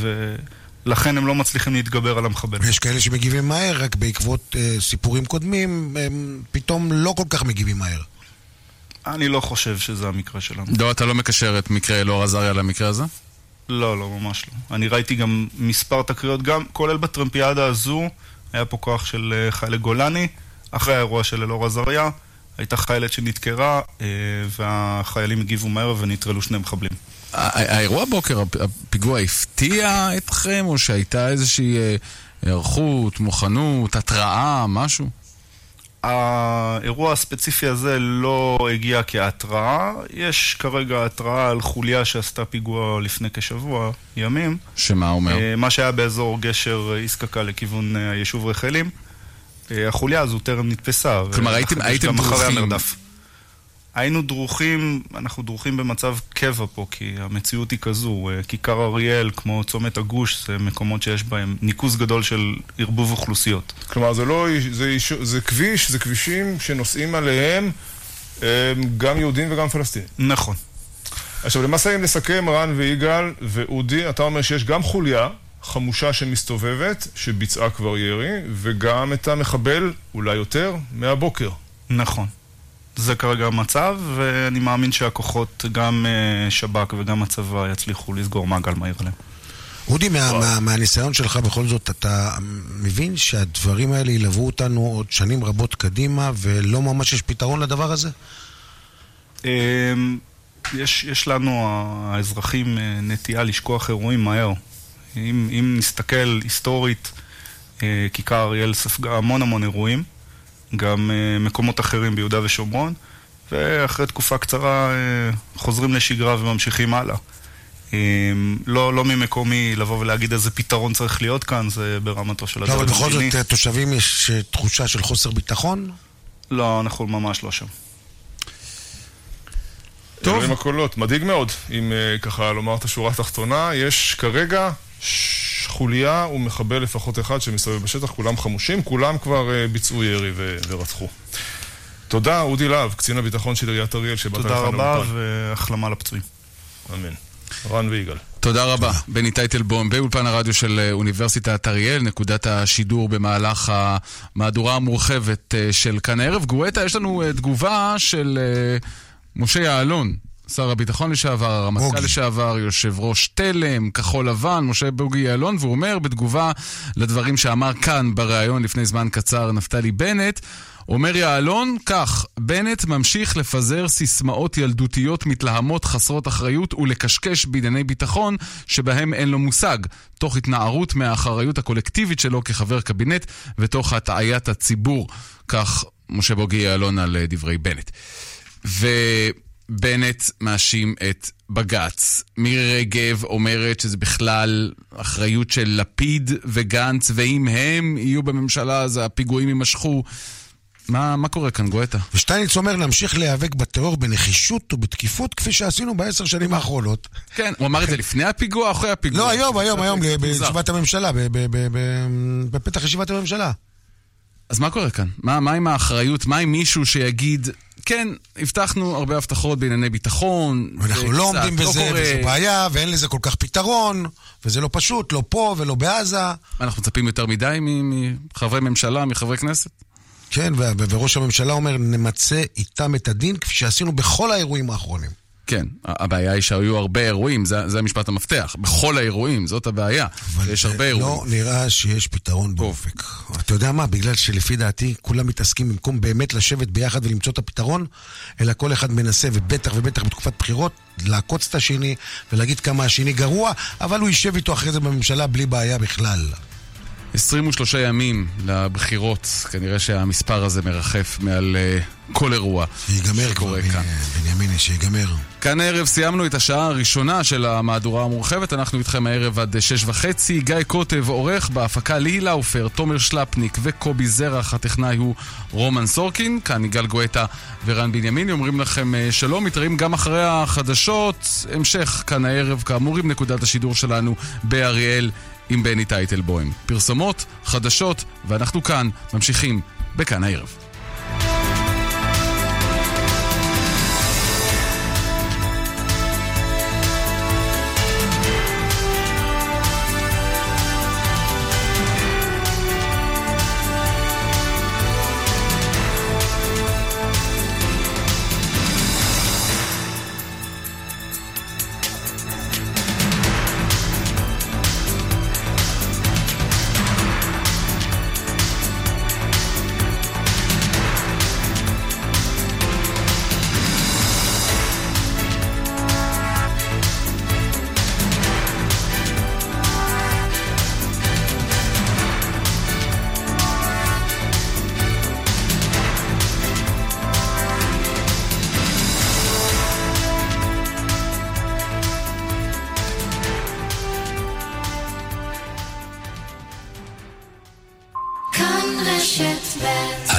ולכן הם לא מצליחים להתגבר על המחבל. ויש כאלה שמגיבים מהר, רק בעקבות uh, סיפורים קודמים, הם פתאום לא כל כך מגיבים מהר. אני לא חושב שזה המקרה שלנו. לא, אתה לא מקשר את מקרה אלאור עזריה למקרה הזה? לא, לא, ממש לא. אני ראיתי גם מספר תקריות, גם כולל בטרמפיאדה הזו, היה פה כוח של אה, חיילי גולני, אחרי האירוע של אלאור עזריה, הייתה חיילת שנדקרה, אה, והחיילים הגיבו מהר ונטרלו שני מחבלים. האירוע בוקר, הפיגוע הפתיע אתכם, או שהייתה איזושהי אה, היערכות, מוכנות, התראה, משהו? האירוע הספציפי הזה לא הגיע כהתראה, יש כרגע התראה על חוליה שעשתה פיגוע לפני כשבוע ימים. שמה אומר? אה, מה שהיה באזור גשר איסקקה לכיוון היישוב רחלים. החוליה הזו טרם נתפסה. כלומר, הייתם, הייתם דרוכים. היינו דרוכים, אנחנו דרוכים במצב קבע פה, כי המציאות היא כזו. כיכר אריאל, כמו צומת הגוש, זה מקומות שיש בהם ניקוז גדול של ערבוב אוכלוסיות. כלומר, זה לא, זה, זה כביש, זה כבישים שנוסעים עליהם גם יהודים וגם פלסטינים. נכון. עכשיו, למעשה, אם נסכם, רן ויגאל ואודי, אתה אומר שיש גם חוליה, חמושה שמסתובבת, שביצעה כבר ירי, וגם את המחבל, אולי יותר, מהבוקר. נכון. זה כרגע המצב, ואני מאמין שהכוחות, גם שב"כ וגם הצבא, יצליחו לסגור מעגל מהיר עליהם. אודי, מה, מה, מהניסיון שלך בכל זאת, אתה מבין שהדברים האלה ילוו אותנו עוד שנים רבות קדימה, ולא ממש יש פתרון לדבר הזה? יש, יש לנו, האזרחים, נטייה לשכוח אירועים מהר. אם, אם נסתכל היסטורית, אה, כיכר אריאל ספגה המון המון אירועים, גם אה, מקומות אחרים ביהודה ושומרון, ואחרי תקופה קצרה אה, חוזרים לשגרה וממשיכים הלאה. לא, לא ממקומי לבוא ולהגיד איזה פתרון צריך להיות כאן, זה ברמתו של הדבר. לא, אבל בכל זאת, תושבים יש תחושה של חוסר ביטחון? לא, אנחנו ממש לא שם. טוב. עם הקולות, מדאיג מאוד, אם ככה לומר את השורה התחתונה. יש כרגע חוליה ומחבל לפחות אחד שמסתובב בשטח, כולם חמושים, כולם כבר uh, ביצעו ירי ו- ורצחו. תודה, אודי להב, קצין הביטחון של עיריית אריאל, שבאת לכאן לאולפן. תודה רבה והחלמה לפצועים. אמן. רן ויגאל. תודה רבה. בני טייטלבום באולפן הרדיו של אה, אוניברסיטת אריאל, נקודת השידור במהלך המהדורה המורחבת אה, של כאן הערב. גואטה, יש לנו תגובה של משה יעלון, שר הביטחון לשעבר, הרמטכ"ל לשעבר, יושב ראש תלם, כחול לבן, משה בוגי יעלון, והוא אומר בתגובה לדברים שאמר כאן בריאיון לפני זמן קצר נפתלי בנט, אומר יעלון כך, בנט ממשיך לפזר סיסמאות ילדותיות מתלהמות חסרות אחריות ולקשקש בענייני ביטחון שבהם אין לו מושג, תוך התנערות מהאחריות הקולקטיבית שלו כחבר קבינט ותוך הטעיית הציבור. כך משה בוגי יעלון על דברי בנט. ו... בנט מאשים את בג"ץ. מירי רגב אומרת שזה בכלל אחריות של לפיד וגנץ, ואם הם יהיו בממשלה אז הפיגועים יימשכו. מה, מה קורה כאן, גואטה? ושטייניץ אומר להמשיך להיאבק בטרור בנחישות ובתקיפות כפי שעשינו בעשר שנים האחרונות. כן, הוא אמר את זה לפני הפיגוע או אחרי הפיגוע? לא, היום, היום, היום, בישיבת הממשלה, בפתח ישיבת הממשלה. אז מה קורה כאן? מה, מה עם האחריות? מה עם מישהו שיגיד, כן, הבטחנו הרבה הבטחות בענייני ביטחון. ואנחנו לא עומדים לא בזה, לא וזו בעיה, ואין לזה כל כך פתרון, וזה לא פשוט, לא פה ולא בעזה. אנחנו מצפים יותר מדי מחברי ממשלה, מחברי כנסת? כן, וראש הממשלה אומר, נמצה איתם את הדין, כפי שעשינו בכל האירועים האחרונים. כן, הבעיה היא שהיו הרבה אירועים, זה, זה המשפט המפתח. בכל האירועים, זאת הבעיה. יש הרבה אירועים. לא נראה שיש פתרון באופק. אתה יודע מה? בגלל שלפי דעתי, כולם מתעסקים במקום באמת לשבת ביחד ולמצוא את הפתרון, אלא כל אחד מנסה, ובטח ובטח בתקופת בחירות, לעקוץ את השני ולהגיד כמה השני גרוע, אבל הוא יישב איתו אחרי זה בממשלה בלי בעיה בכלל. 23 ימים לבחירות, כנראה שהמספר הזה מרחף מעל uh, כל אירוע שיגמר שקורה כבר, כאן. בנימיני, שיגמר. כאן הערב סיימנו את השעה הראשונה של המהדורה המורחבת, אנחנו איתכם הערב עד שש וחצי. גיא קוטב עורך בהפקה ליהי לאופר, תומר שלפניק וקובי זרח, הטכנאי הוא רומן סורקין, כאן יגאל גואטה ורן בנימיני, אומרים לכם אה, שלום, מתראים גם אחרי החדשות, המשך כאן הערב, כאמור עם נקודת השידור שלנו באריאל עם בני טייטלבוים. פרסומות, חדשות, ואנחנו כאן ממשיכים בכאן הערב.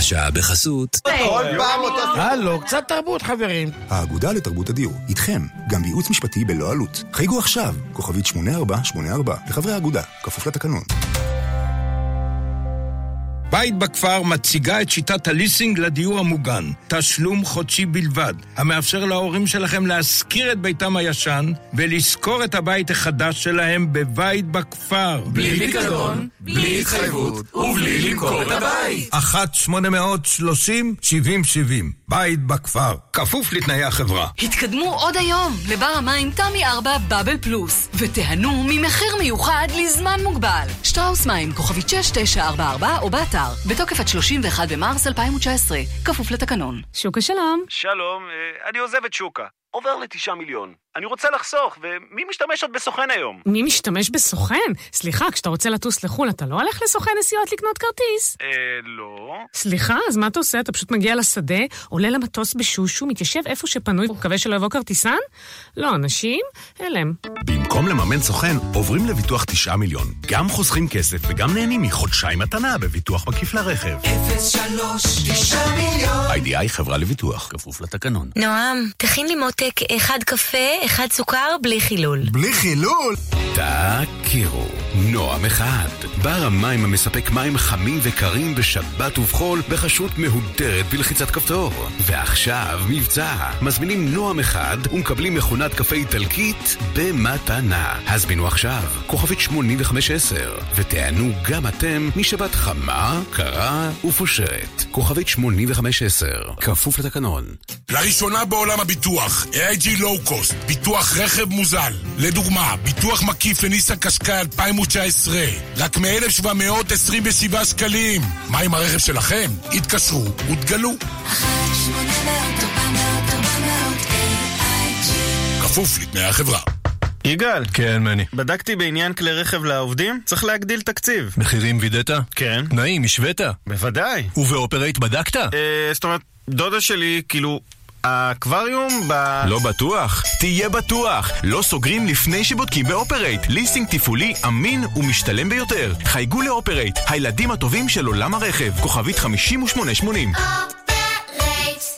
השעה בחסות. כל פעם אותו... הלו, קצת תרבות, חברים. האגודה לתרבות הדיור, איתכם, גם בייעוץ משפטי בלא עלות. חייגו עכשיו, כוכבית 8484, לחברי האגודה, כפוף לתקנון. בית בכפר מציגה את שיטת הליסינג לדיור המוגן. תשלום חודשי בלבד, המאפשר להורים שלכם להשכיר את ביתם הישן ולשכור את הבית החדש שלהם בבית בכפר. בלי פיקדון, בלי התחייבות ובלי למכור את הבית. 1-830-7070, בית בכפר, כפוף לתנאי החברה. התקדמו עוד היום לבר המים תמי 4 בבל פלוס, ותיהנו ממחיר מיוחד לזמן מוגבל. שטראוס מים, כוכבית 6944 או באתר, בתוקף עד 31 במרס 2019, כפוף לתקנון. שוקה שלום. שלום, אה, אני עוזב את שוקה. עובר לתשעה מיליון. אני רוצה לחסוך, ומי משתמש עוד בסוכן היום? מי משתמש בסוכן? סליחה, כשאתה רוצה לטוס לחו"ל, אתה לא הולך לסוכן נסיעות לקנות כרטיס? אה, לא. סליחה, אז מה אתה עושה? אתה פשוט מגיע לשדה, עולה למטוס בשושו, מתיישב איפה שפנוי, ומקווה שלא יבוא כרטיסן? לא, אנשים, הלם. במקום לממן סוכן, עוברים לביטוח 9 מיליון. גם חוסכים כסף וגם נהנים מחודשיים מתנה בביטוח מקיף לרכב. 03 9 מיליון איי-די-איי חברה לביטוח, כפוף לתקנון. נועם, תכין לי מותק אחד קפה, אחד סוכר, בלי חילול. בלי חילול? תכירו, נועם אחד. בר המים המספק מים חמים וקרים בשבת ובחול בחשות מהודרת בלחיצת כפתור. ועכשיו מבצע. מזמינים נועם אחד ומקבלים מכונת קפה איטלקית במתנה. הזמינו עכשיו, כוכבית 8510, ותענו גם אתם משבת חמה, קרה ופושרת. כוכבית 8510, כפוף לתקנון. לראשונה בעולם הביטוח, AIG Low Cost, ביטוח רכב מוזל. לדוגמה, ביטוח מקיף לניסן קשקאי 2019, רק מ-1727 שקלים. מה עם הרכב שלכם? התקשרו ותגלו. כפוף לתנאי החברה. יגאל. כן, מני. בדקתי בעניין כלי רכב לעובדים, צריך להגדיל תקציב. מחירים וידאת? כן. תנאים, השווית? בוודאי. ובאופרייט בדקת? אה, זאת אומרת, דודה שלי, כאילו, האקווריום ב... לא בטוח? תהיה בטוח! לא סוגרים לפני שבודקים באופרייט. ליסינג תפעולי אמין ומשתלם ביותר. חייגו לאופרייט, הילדים הטובים של עולם הרכב. כוכבית 5880.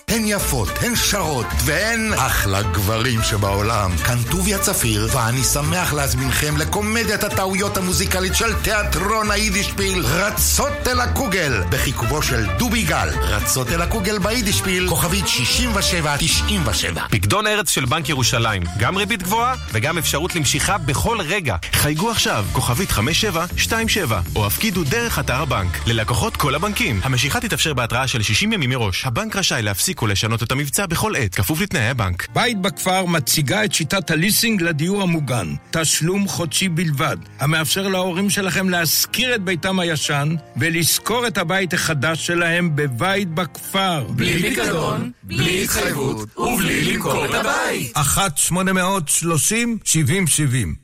הן יפות, הן שרות, והן אחלה גברים שבעולם. כאן טוביה צפיר, ואני שמח להזמינכם לקומדיית הטעויות המוזיקלית של תיאטרון היידישפיל, רצות אל הקוגל, בכיכובו של דובי גל. רצות אל הקוגל ביידישפיל, כוכבית 6797. פקדון ארץ של בנק ירושלים, גם ריבית גבוהה וגם אפשרות למשיכה בכל רגע. חייגו עכשיו, כוכבית 5727, או הפקידו דרך אתר הבנק. ללקוחות כל הבנקים. המשיכה תתאפשר בהתראה של 60 ימים מראש. הבנק רשאי להפסיק לשנות את המבצע בכל עת, כפוף לתנאי הבנק. בית בכפר מציגה את שיטת הליסינג לדיור המוגן. תשלום חודשי בלבד, המאפשר להורים שלכם להשכיר את ביתם הישן ולשכור את הבית החדש שלהם בבית בכפר. בלי פיקדון, בלי התחייבות ובלי למכור את הבית. 1-830-7070,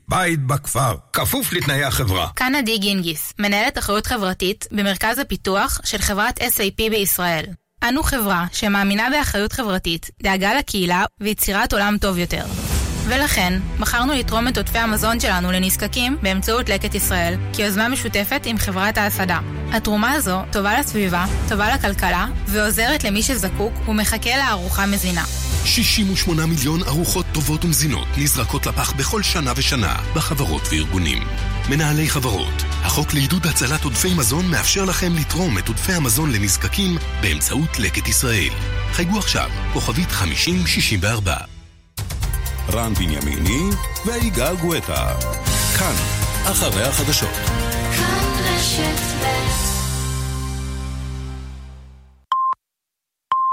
בית בכפר, כפוף לתנאי החברה. כאן עדי גינגיס, מנהלת אחריות חברתית במרכז הפיתוח של חברת SAP בישראל. אנו חברה שמאמינה באחריות חברתית, דאגה לקהילה ויצירת עולם טוב יותר. ולכן, בחרנו לתרום את עודפי המזון שלנו לנזקקים באמצעות לקט ישראל, כיוזמה משותפת עם חברת ההסעדה. התרומה הזו טובה לסביבה, טובה לכלכלה, ועוזרת למי שזקוק ומחכה לארוחה מזינה. 68 מיליון ארוחות טובות ומזינות נזרקות לפח בכל שנה ושנה בחברות וארגונים. מנהלי חברות, החוק לעידוד הצלת עודפי מזון מאפשר לכם לתרום את עודפי המזון לנזקקים באמצעות לקט ישראל. חייגו עכשיו, כוכבית 5064. רן בנימיני ויגאל גואטה. כאן, אחרי החדשות. כאן רשת